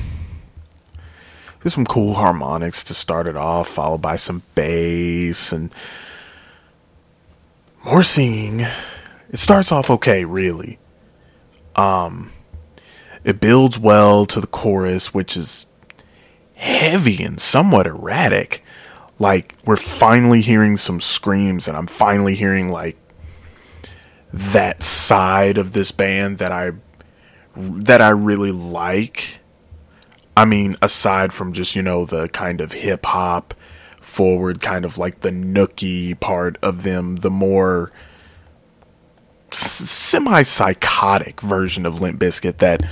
there's some cool harmonics to start it off, followed by some bass and more singing. It starts off okay, really. Um, it builds well to the chorus, which is heavy and somewhat erratic. Like we're finally hearing some screams, and I'm finally hearing like that side of this band that I that I really like. I mean, aside from just, you know, the kind of hip hop forward, kind of like the nookie part of them, the more semi psychotic version of Limp Bizkit that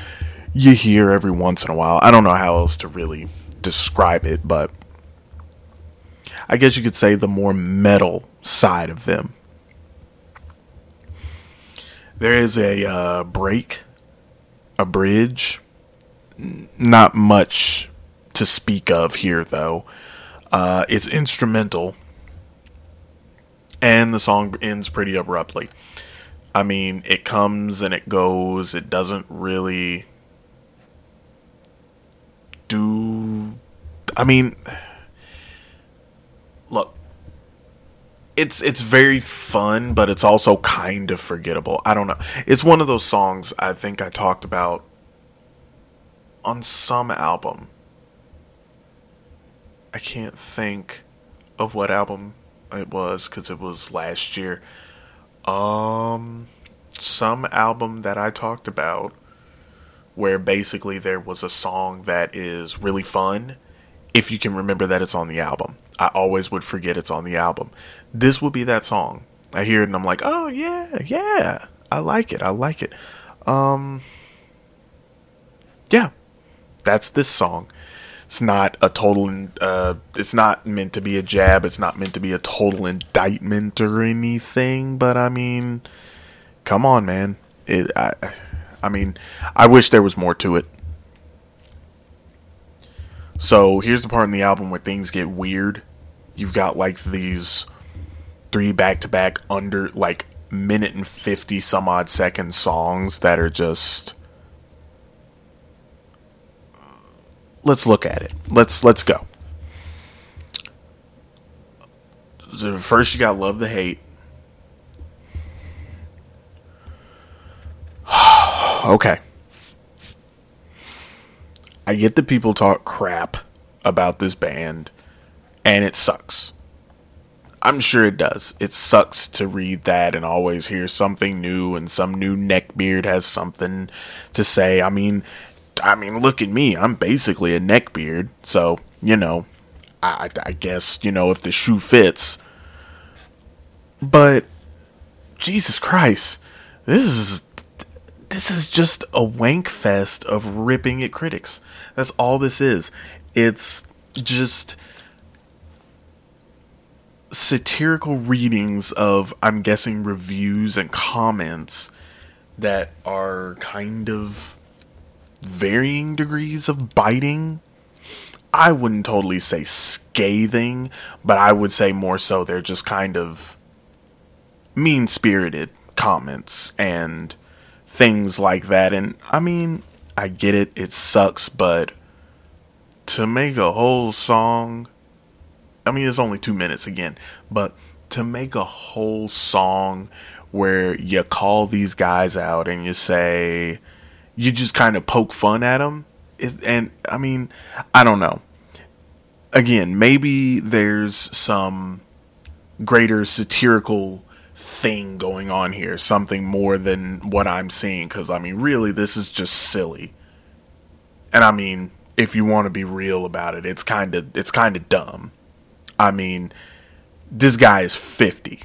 you hear every once in a while. I don't know how else to really describe it, but I guess you could say the more metal side of them. There is a uh, break a bridge. Not much to speak of here, though. Uh, it's instrumental, and the song ends pretty abruptly. I mean, it comes and it goes. It doesn't really do. I mean, look, it's it's very fun, but it's also kind of forgettable. I don't know. It's one of those songs I think I talked about on some album. I can't think of what album it was because it was last year. Um, some album that I talked about where basically there was a song that is really fun if you can remember that it's on the album. I always would forget it's on the album. This would be that song. I hear it and I'm like, oh yeah, yeah, I like it, I like it. Um, yeah, that's this song. It's not a total. Uh, it's not meant to be a jab. It's not meant to be a total indictment or anything. But I mean, come on, man. It. I. I mean, I wish there was more to it. So here's the part in the album where things get weird. You've got like these three back to back under like minute and 50 some odd second songs that are just let's look at it. Let's let's go. So first you got love the hate. okay. I get that people talk crap about this band, and it sucks. I'm sure it does. It sucks to read that and always hear something new, and some new neckbeard has something to say. I mean, I mean, look at me. I'm basically a neckbeard. So, you know, I, I guess, you know, if the shoe fits. But, Jesus Christ, this is. This is just a wank fest of ripping at critics. That's all this is. It's just satirical readings of, I'm guessing, reviews and comments that are kind of varying degrees of biting. I wouldn't totally say scathing, but I would say more so they're just kind of mean spirited comments and things like that. And I mean, I get it, it sucks, but to make a whole song I mean, it's only two minutes again, but to make a whole song where you call these guys out and you say, you just kind of poke fun at them. And I mean, I don't know. Again, maybe there's some greater satirical thing going on here, something more than what I'm seeing. Because I mean, really, this is just silly. And I mean, if you want to be real about it, it's kind of it's kind of dumb. I mean, this guy is 50.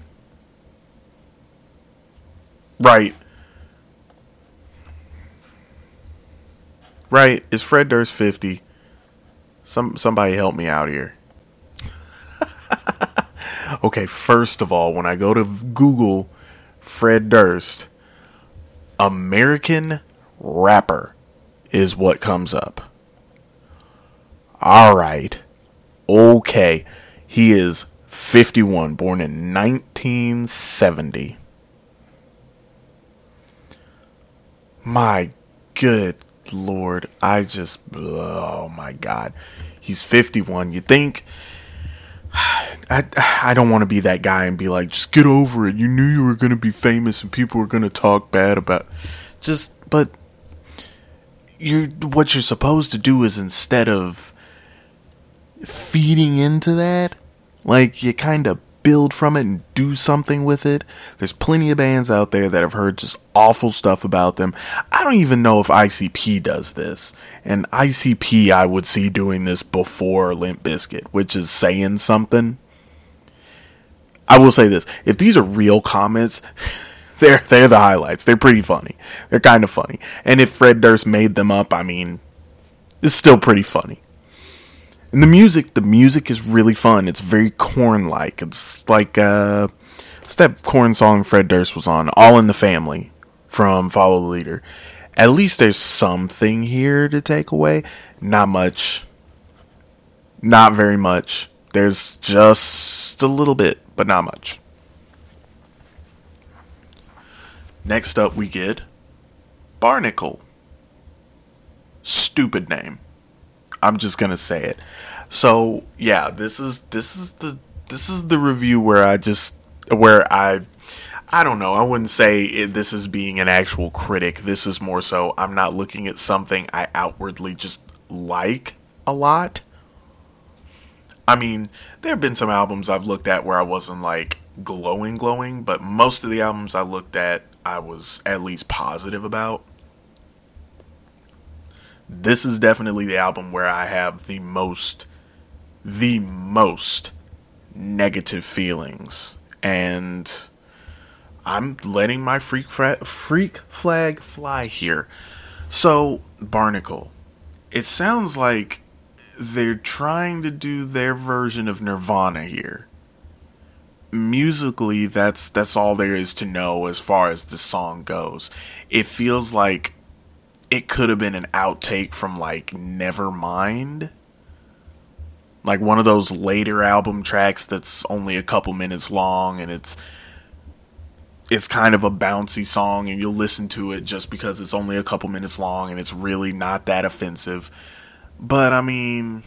Right. Right. Is Fred Durst 50? Some somebody help me out here. okay, first of all, when I go to Google Fred Durst, American rapper is what comes up. All right. Okay. He is 51, born in 1970. My good lord, I just oh my god. He's 51. You think I I don't want to be that guy and be like, just get over it. You knew you were going to be famous and people were going to talk bad about just but you what you're supposed to do is instead of feeding into that, like, you kind of build from it and do something with it. There's plenty of bands out there that have heard just awful stuff about them. I don't even know if ICP does this. And ICP, I would see doing this before Limp Bizkit, which is saying something. I will say this if these are real comments, they're, they're the highlights. They're pretty funny. They're kind of funny. And if Fred Durst made them up, I mean, it's still pretty funny. And the music, the music is really fun. It's very Korn like. It's like uh that Korn song Fred Durst was on, All in the Family from Follow the Leader. At least there's something here to take away. Not much. Not very much. There's just a little bit, but not much. Next up, we get Barnacle. Stupid name. I'm just gonna say it. So yeah, this is this is the this is the review where I just where I I don't know. I wouldn't say this is being an actual critic. This is more so I'm not looking at something I outwardly just like a lot. I mean, there have been some albums I've looked at where I wasn't like glowing, glowing, but most of the albums I looked at, I was at least positive about this is definitely the album where I have the most, the most negative feelings. And I'm letting my freak, fra- freak flag fly here. So, Barnacle. It sounds like they're trying to do their version of Nirvana here. Musically, that's that's all there is to know as far as the song goes. It feels like it could have been an outtake from like Nevermind. Like one of those later album tracks that's only a couple minutes long and it's it's kind of a bouncy song and you'll listen to it just because it's only a couple minutes long and it's really not that offensive. But I mean,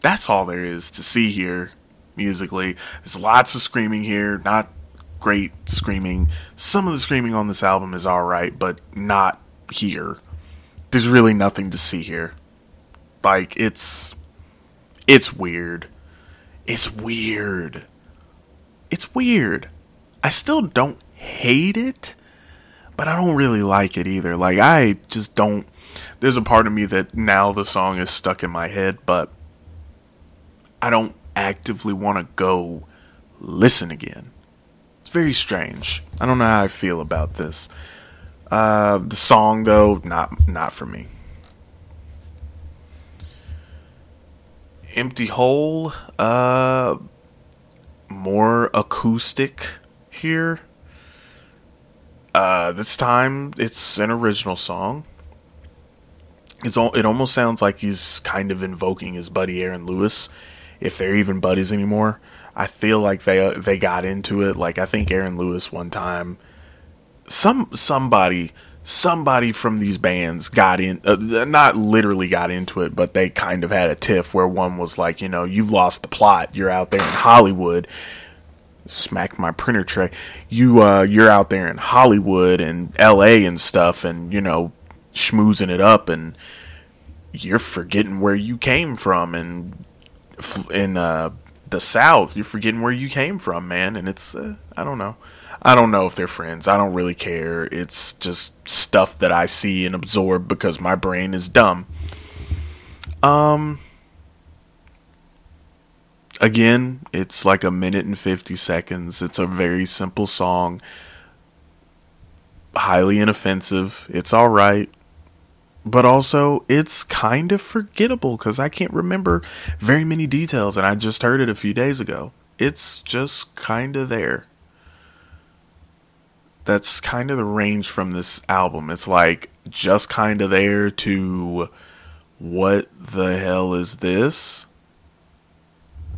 that's all there is to see here musically. There's lots of screaming here, not great screaming. Some of the screaming on this album is alright, but not here there's really nothing to see here. Like it's it's weird. It's weird. It's weird. I still don't hate it, but I don't really like it either. Like I just don't. There's a part of me that now the song is stuck in my head, but I don't actively want to go listen again. It's very strange. I don't know how I feel about this. Uh, the song though, not not for me. Empty Hole, uh, more acoustic here. Uh, this time it's an original song. It's all, it almost sounds like he's kind of invoking his buddy Aaron Lewis, if they're even buddies anymore. I feel like they they got into it. Like I think Aaron Lewis one time, some somebody somebody from these bands got in, uh, not literally got into it, but they kind of had a tiff where one was like, you know, you've lost the plot. You're out there in Hollywood. smack my printer tray. You uh, you're out there in Hollywood and L.A. and stuff, and you know, schmoozing it up, and you're forgetting where you came from, and in uh, the South, you're forgetting where you came from, man. And it's uh, I don't know. I don't know if they're friends. I don't really care. It's just stuff that I see and absorb because my brain is dumb. Um again, it's like a minute and 50 seconds. It's a very simple song. Highly inoffensive. It's all right. But also, it's kind of forgettable because I can't remember very many details and I just heard it a few days ago. It's just kind of there that's kind of the range from this album. It's like just kind of there to what the hell is this?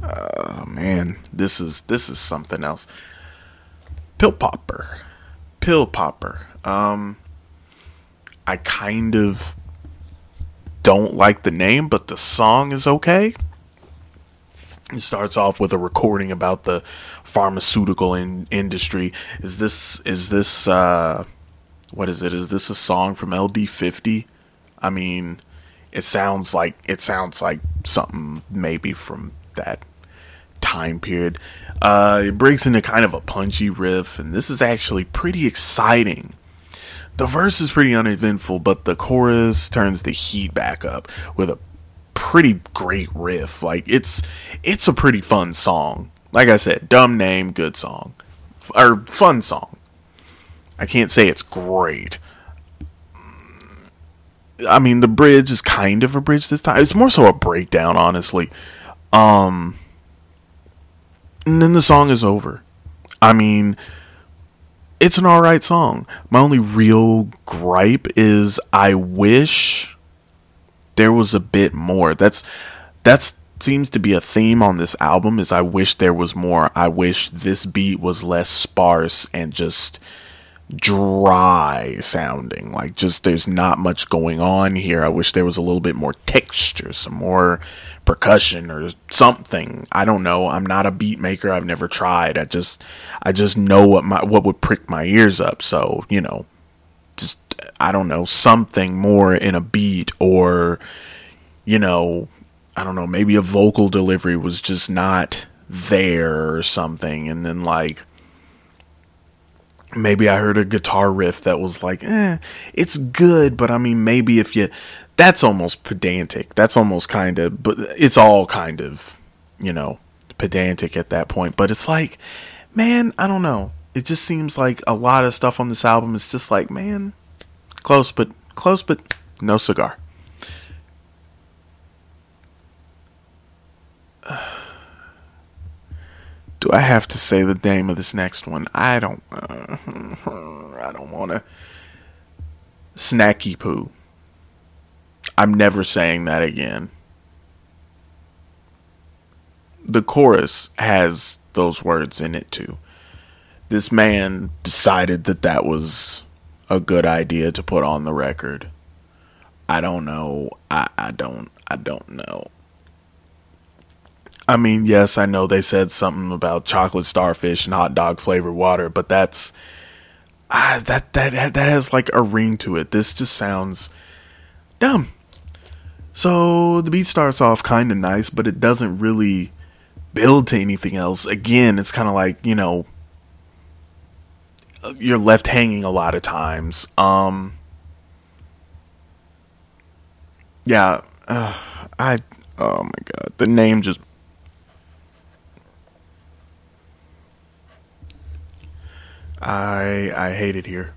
Oh man, this is this is something else. Pill popper. Pill popper. Um I kind of don't like the name, but the song is okay. It starts off with a recording about the pharmaceutical in, industry. Is this is this uh, what is it? Is this a song from LD50? I mean, it sounds like it sounds like something maybe from that time period. Uh, it breaks into kind of a punchy riff, and this is actually pretty exciting. The verse is pretty uneventful, but the chorus turns the heat back up with a pretty great riff. Like it's it's a pretty fun song. Like I said, dumb name, good song. Or fun song. I can't say it's great. I mean, the bridge is kind of a bridge this time. It's more so a breakdown, honestly. Um and then the song is over. I mean, it's an alright song. My only real gripe is I wish there was a bit more. That's that's seems to be a theme on this album is I wish there was more. I wish this beat was less sparse and just dry sounding. Like just there's not much going on here. I wish there was a little bit more texture, some more percussion or something. I don't know. I'm not a beat maker. I've never tried. I just I just know what my what would prick my ears up. So, you know, I don't know, something more in a beat or, you know, I don't know, maybe a vocal delivery was just not there or something. And then, like, maybe I heard a guitar riff that was like, eh, it's good, but I mean, maybe if you, that's almost pedantic. That's almost kind of, but it's all kind of, you know, pedantic at that point. But it's like, man, I don't know. It just seems like a lot of stuff on this album is just like, man, Close, but close, but no cigar. Do I have to say the name of this next one? I don't. Uh, I don't want to. Snacky poo. I'm never saying that again. The chorus has those words in it too. This man decided that that was a good idea to put on the record. I don't know. I, I don't I don't know. I mean, yes, I know they said something about chocolate starfish and hot dog flavored water, but that's ah, that that that has like a ring to it. This just sounds dumb. So the beat starts off kind of nice, but it doesn't really build to anything else. Again, it's kind of like you know you're left hanging a lot of times. Um, yeah, uh, I oh my god, the name just I I hate it here.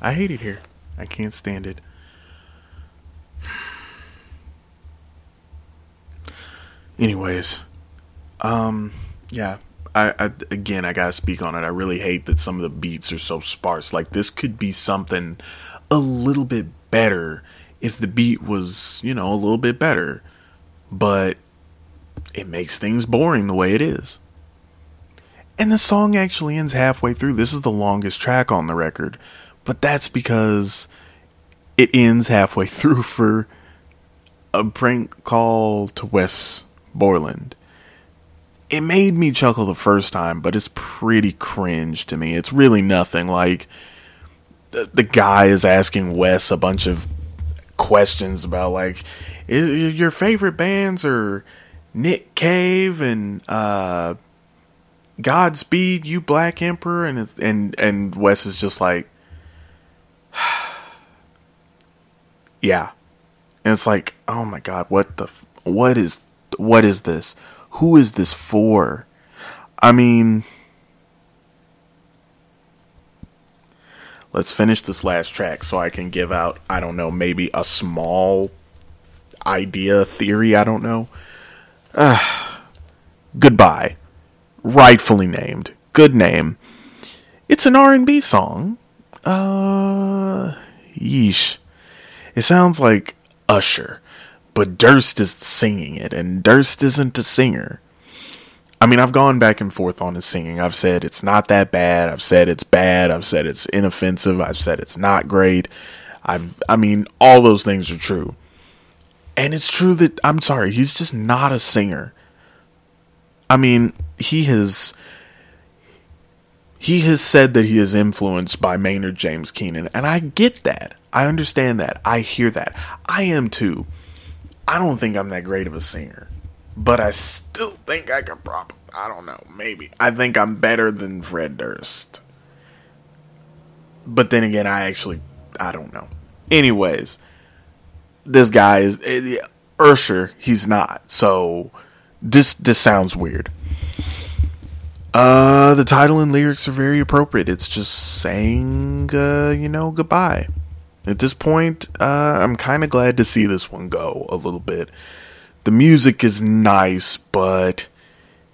I hate it here. I can't stand it. Anyways, um, yeah, I, I again I gotta speak on it. I really hate that some of the beats are so sparse. Like this could be something a little bit better if the beat was, you know, a little bit better. But it makes things boring the way it is. And the song actually ends halfway through. This is the longest track on the record, but that's because it ends halfway through for a prank call to Wes Borland. It made me chuckle the first time, but it's pretty cringe to me. It's really nothing. Like, the, the guy is asking Wes a bunch of questions about, like, your favorite bands are Nick Cave and, uh, Godspeed, you Black Emperor, and and and Wes is just like, yeah, and it's like, oh my god, what the, what is, what is this? Who is this for? I mean, let's finish this last track so I can give out, I don't know, maybe a small idea, theory, I don't know. Uh, goodbye rightfully named. Good name. It's an R&B song. Uh, yeesh. It sounds like Usher, but Durst is singing it, and Durst isn't a singer. I mean, I've gone back and forth on his singing. I've said it's not that bad. I've said it's bad. I've said it's inoffensive. I've said it's not great. I've, I mean, all those things are true. And it's true that, I'm sorry, he's just not a singer. I mean, he has he has said that he is influenced by Maynard James Keenan, and I get that. I understand that. I hear that. I am too. I don't think I'm that great of a singer, but I still think I could probably. I don't know. Maybe I think I'm better than Fred Durst. But then again, I actually I don't know. Anyways, this guy is uh, Usher. He's not. So this this sounds weird. Uh, the title and lyrics are very appropriate. It's just saying, uh, you know, goodbye. At this point, uh, I'm kind of glad to see this one go a little bit. The music is nice, but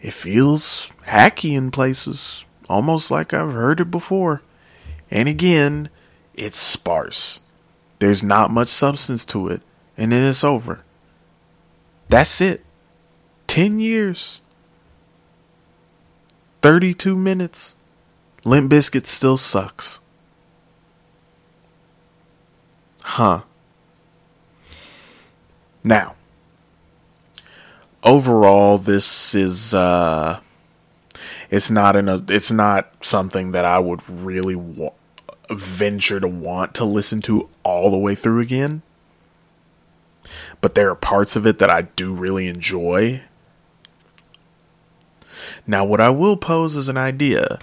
it feels hacky in places, almost like I've heard it before. And again, it's sparse. There's not much substance to it, and then it's over. That's it. 10 years. 32 minutes. Limp Bizkit still sucks. Huh. Now, overall, this is uh, it's not in a, it's not something that I would really wa- venture to want to listen to all the way through again. But there are parts of it that I do really enjoy, now, what I will pose as an idea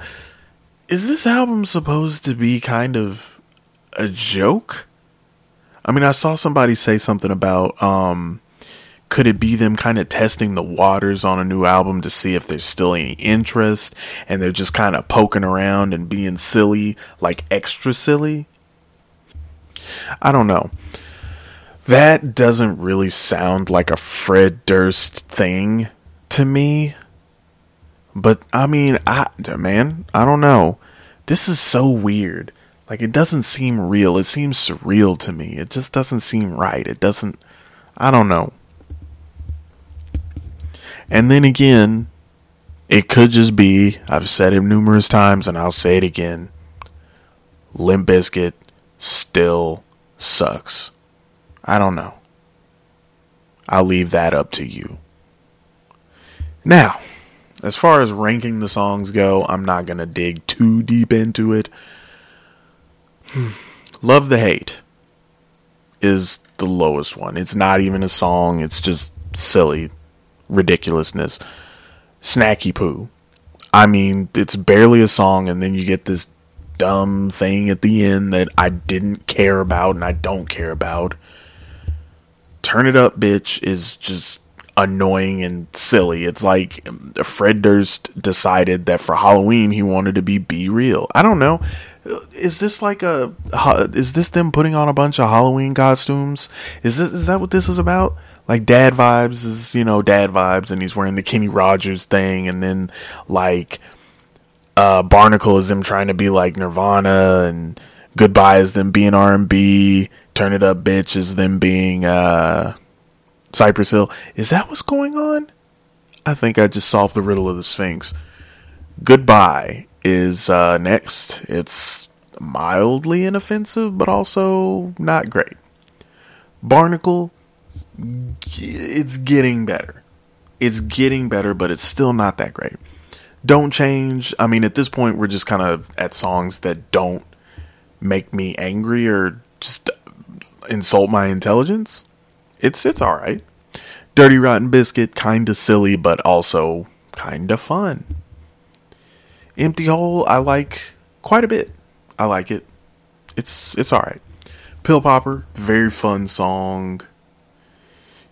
is this album supposed to be kind of a joke? I mean, I saw somebody say something about um, could it be them kind of testing the waters on a new album to see if there's still any interest and they're just kind of poking around and being silly, like extra silly? I don't know. That doesn't really sound like a Fred Durst thing to me. But I mean, I man, I don't know. This is so weird. Like it doesn't seem real. It seems surreal to me. It just doesn't seem right. It doesn't I don't know. And then again, it could just be, I've said it numerous times and I'll say it again. Limp Bizkit still sucks. I don't know. I'll leave that up to you. Now, as far as ranking the songs go, I'm not going to dig too deep into it. Love the Hate is the lowest one. It's not even a song, it's just silly ridiculousness. Snacky Poo. I mean, it's barely a song, and then you get this dumb thing at the end that I didn't care about and I don't care about. Turn It Up Bitch is just annoying and silly. It's like um, Fred Durst decided that for Halloween he wanted to be B-Real. I don't know. Is this like a is this them putting on a bunch of Halloween costumes? Is this is that what this is about? Like dad vibes is, you know, dad vibes and he's wearing the Kenny Rogers thing and then like uh Barnacle is them trying to be like Nirvana and Goodbye is them being R&B, Turn It Up Bitch is them being uh Cypress Hill. Is that what's going on? I think I just solved the riddle of the Sphinx. Goodbye is uh, next. It's mildly inoffensive, but also not great. Barnacle, it's getting better. It's getting better, but it's still not that great. Don't change. I mean, at this point, we're just kind of at songs that don't make me angry or just insult my intelligence. It's it's all right. Dirty Rotten Bizkit, kind of silly, but also kind of fun. Empty Hole, I like quite a bit. I like it. It's it's all right. Pill Popper, very fun song.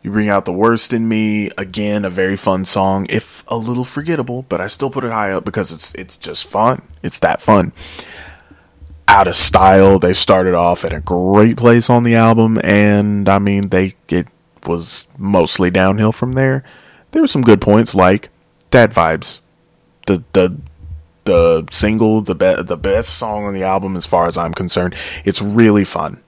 You bring out the worst in me. Again, a very fun song, if a little forgettable, but I still put it high up because it's it's just fun. It's that fun. Out of style, they started off at a great place on the album, and I mean they it was mostly downhill from there. There were some good points like Dad Vibes, the the the single, the be- the best song on the album as far as I'm concerned. It's really fun.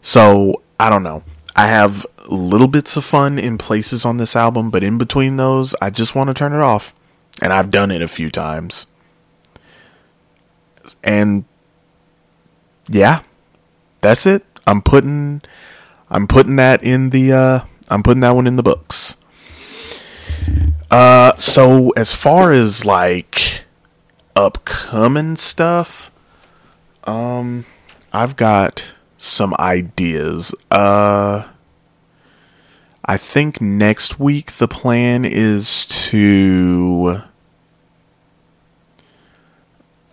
So I don't know. I have little bits of fun in places on this album, but in between those, I just want to turn it off, and I've done it a few times. And yeah, that's it. I'm putting I'm putting that in the uh I'm putting that one in the books. Uh so as far as like upcoming stuff, um I've got some ideas. Uh I think next week the plan is to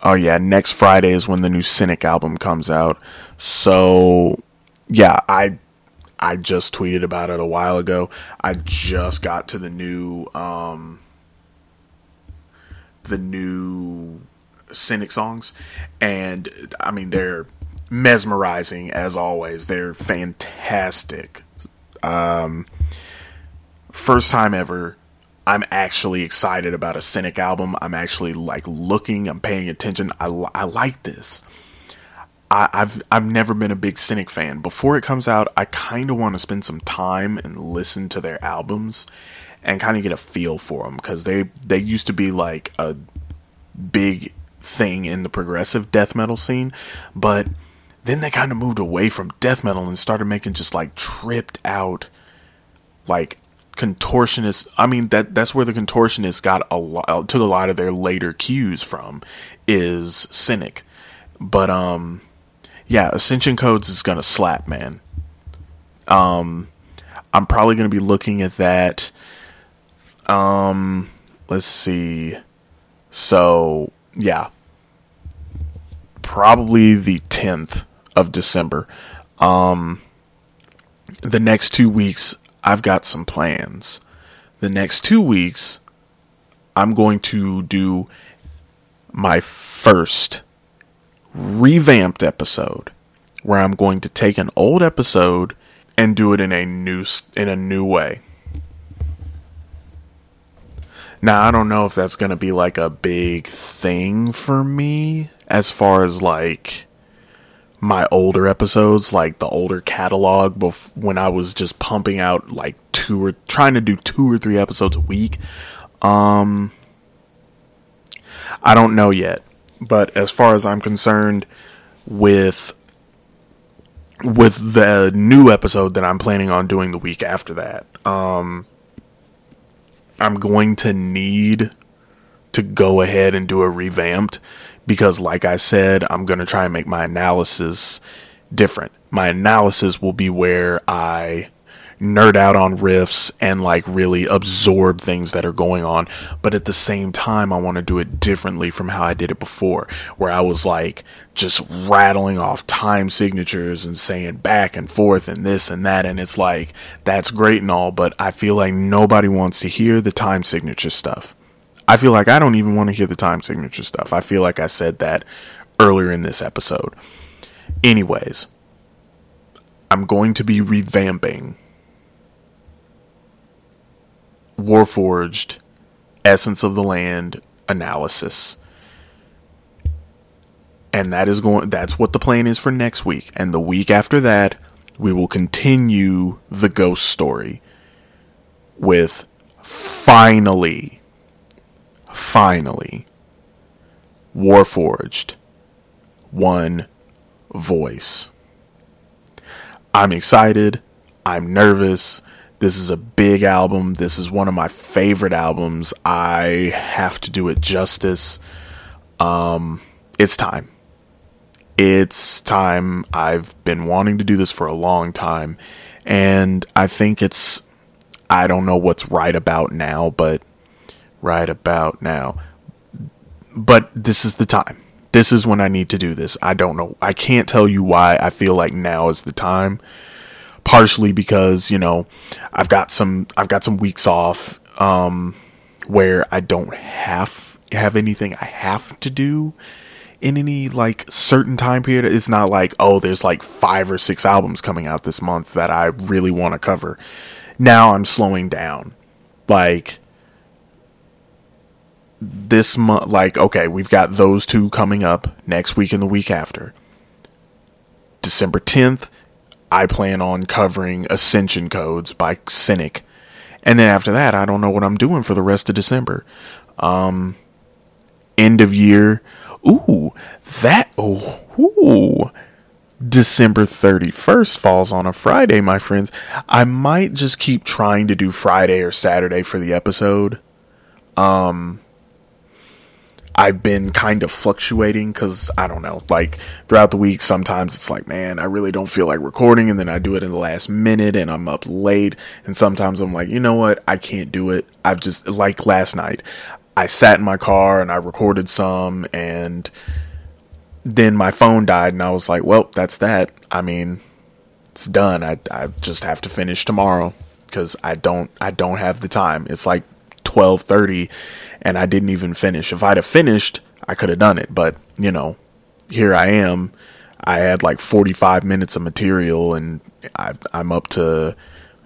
Oh yeah, next Friday is when the new Cynic album comes out. So yeah, I I just tweeted about it a while ago. I just got to the new um the new Cynic songs and I mean they're mesmerizing as always. They're fantastic. Um first time ever I'm actually excited about a Cynic album. I'm actually like looking, I'm paying attention. I, I like this. I, have I've never been a big Cynic fan. Before it comes out, I kind of want to spend some time and listen to their albums and kind of get a feel for them because they they used to be like a big thing in the progressive death metal scene, but then they kind of moved away from death metal and started making just like tripped out like contortionists i mean that that's where the contortionists got a lot took a lot of their later cues from is cynic. But um yeah ascension codes is gonna slap man. Um i'm probably gonna be looking at that um let's see so yeah probably the 10th of december um the next two weeks I've got some plans. The next two weeks, I'm going to do my first revamped episode where I'm going to take an old episode and do it in a new in a new way. Now, I don't know if that's going to be like a big thing for me as far as like my older episodes, like the older catalog, bef- when I was just pumping out like two or trying to do two or three episodes a week. Um, I don't know yet, but as far as I'm concerned, with with the new episode that I'm planning on doing the week after that, um, I'm going to need to go ahead and do a revamped because like I said, I'm going to try and make my analysis different. My analysis will be where I nerd out on riffs and like really absorb things that are going on. But at the same time, I want to do it differently from how I did it before, where I was like just rattling off time signatures and saying back and forth and this and that. And it's like, that's great and all, but I feel like nobody wants to hear the time signature stuff. I feel like I don't even want to hear the time signature stuff. I feel like I said that earlier in this episode. Anyways, I'm going to be revamping Warforged Essence of the Land analysis. And that is going that's what the plan is for next week. And the week after that, we will continue the ghost story with finally finally Warforged one voice. I'm excited. I'm nervous. This is a big album. This is one of my favorite albums. I have to do it justice. Um, it's time. It's time. I've been wanting to do this for a long time. And I think it's, I don't know what's right about now, but right about now. But this is the time this is when I need to do this. I don't know. I can't tell you why I feel like now is the time. Partially because, you know, I've got some I've got some weeks off um where I don't have have anything I have to do in any like certain time period. It's not like, oh, there's like five or six albums coming out this month that I really want to cover. Now I'm slowing down. Like this month, like, okay, we've got those two coming up next week and the week after. December 10th, I plan on covering Ascension Codes by Cynic. And then after that, I don't know what I'm doing for the rest of December. Um, end of year. Ooh, that, oh, ooh. December 31st falls on a Friday, my friends. I might just keep trying to do Friday or Saturday for the episode. Um, I've been kind of fluctuating because I don't know, like throughout the week, sometimes it's like, man, I really don't feel like recording, and then I do it in the last minute and I'm up late, and sometimes I'm like, you know what, I can't do it. I've just, like last night, I sat in my car and I recorded some, and then my phone died, and I was like, well, that's that. I mean, it's done. I, I just have to finish tomorrow because I don't, I don't have the time. It's like 12:30 and I didn't even finish. If I'd have finished, I could have done it, but you know, here I am. I had like 45 minutes of material and I, I'm up to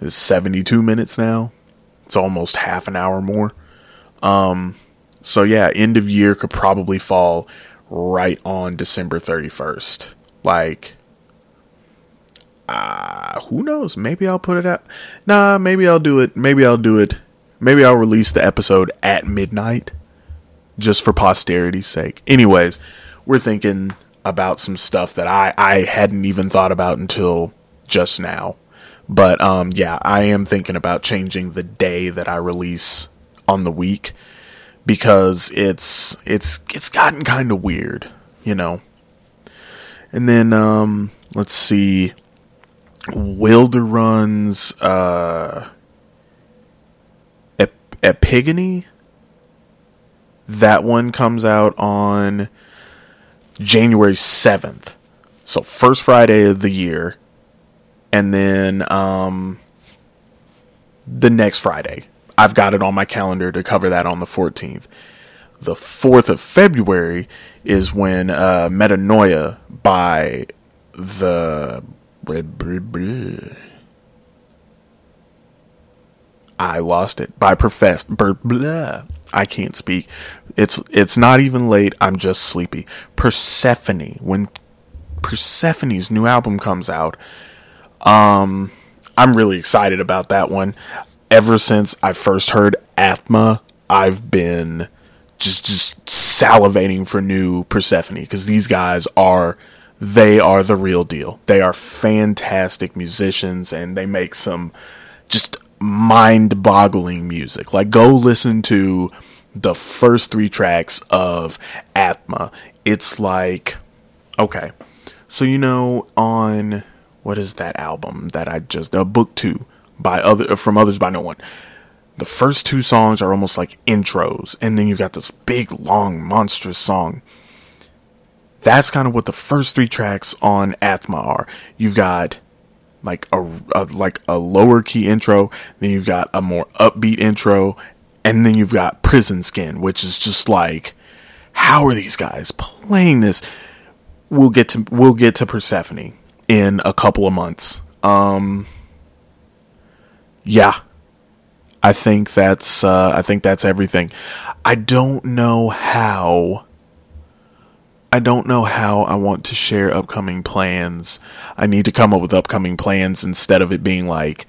72 minutes now. It's almost half an hour more. Um, so yeah, end of year could probably fall right on December 31st. Like, uh, who knows? Maybe I'll put it out. Nah, maybe I'll do it. Maybe I'll do it Maybe I'll release the episode at midnight just for posterity's sake. Anyways, we're thinking about some stuff that I, I hadn't even thought about until just now. But um, yeah, I am thinking about changing the day that I release on the week because it's it's it's gotten kind of weird, you know. And then um, let's see, Wilderun's uh, Epigony. That one comes out on January 7th. So first Friday of the year. And then um the next Friday. I've got it on my calendar to cover that on the 14th. The 4th of February is when uh, Metanoia by the I lost it by profess. Blah. I can't speak. It's it's not even late. I'm just sleepy. Persefone. When Persefone's new album comes out, um, I'm really excited about that one. Ever since I first heard Aathma, I've been just just salivating for new Persefone because these guys are they are the real deal. They are fantastic musicians and they make some just mind boggling music. Like, go listen to the first three tracks of Aathma. It's like, okay. So, you know, on what is that album that I just, uh, Book Two. by other from others by no one. The first two songs are almost like intros, and then you've got this big, long, monstrous song. That's kind of what the first three tracks on Aathma are. You've got like a, a like a lower key intro, then you've got a more upbeat intro, and then you've got Prison Skin, which is just like, how are these guys playing this? We'll get to we'll get to Persefone in a couple of months. Um, yeah, I think that's uh, I think that's everything. I don't know how. I don't know how I want to share upcoming plans. I need to come up with upcoming plans instead of it being like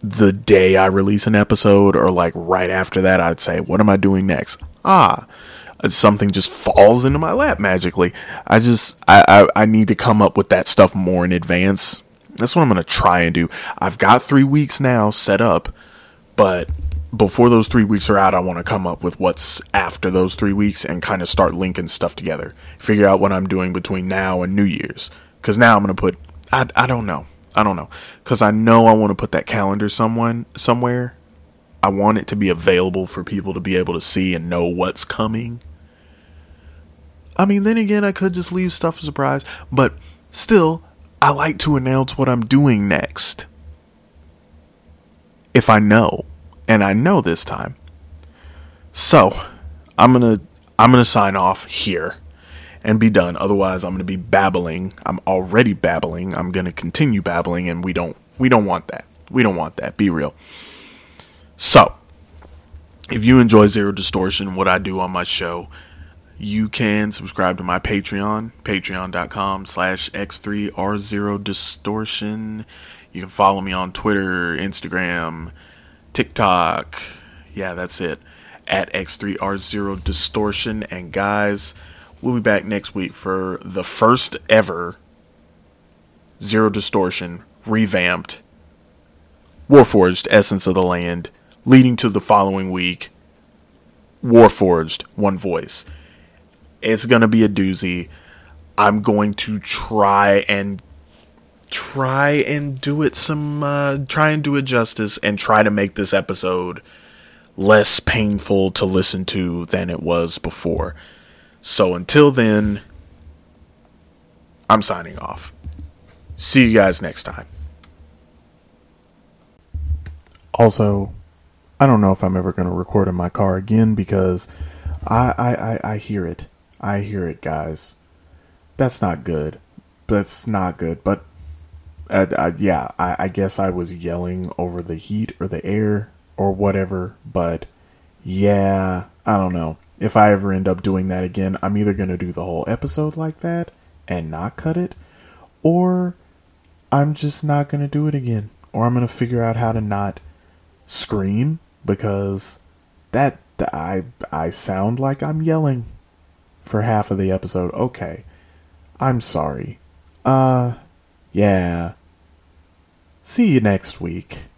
the day I release an episode or like right after that. I'd say, what am I doing next? Ah, something just falls into my lap magically. I just I, I, I need to come up with that stuff more in advance. That's what I'm gonna try and do. I've got three weeks now set up, but before those three weeks are out, I want to come up with what's after those three weeks and kind of start linking stuff together. Figure out what I'm doing between now and New Year's. Because now I'm gonna put I I don't know I don't know because I know I want to put that calendar someone somewhere. I want it to be available for people to be able to see and know what's coming. I mean, then again, I could just leave stuff a surprise, but still, I like to announce what I'm doing next. If I know, and I know this time. So, I'm going to I'm going to sign off here and be done. Otherwise, I'm going to be babbling. I'm already babbling. I'm going to continue babbling and we don't we don't want that. We don't want that. Be real. So, if you enjoy Zero Distortion, what I do on my show, you can subscribe to my Patreon, patreon.com slash x3r0distortion. You can follow me on Twitter, Instagram, TikTok. Yeah, that's it. At x3r0distortion. And guys, we'll be back next week for the first ever Zero Distortion revamped Warforged Essence of the Land, leading to the following week Warforged One Voice. It's going to be a doozy. I'm going to try and try and do it some uh, try and do it justice and try to make this episode less painful to listen to than it was before. So until then, I'm signing off. See you guys next time. Also, I don't know if I'm ever going to record in my car again because I, I, I, I hear it. I hear it, guys. That's not good. That's not good. But uh, yeah, I, I guess I was yelling over the heat or the air or whatever. But yeah, I don't know. If I ever end up doing that again, I'm either going to do the whole episode like that and not cut it, or I'm just not going to do it again. Or I'm going to figure out how to not scream because that I I sound like I'm yelling for half of the episode. Okay. I'm sorry. Uh, yeah. See you next week.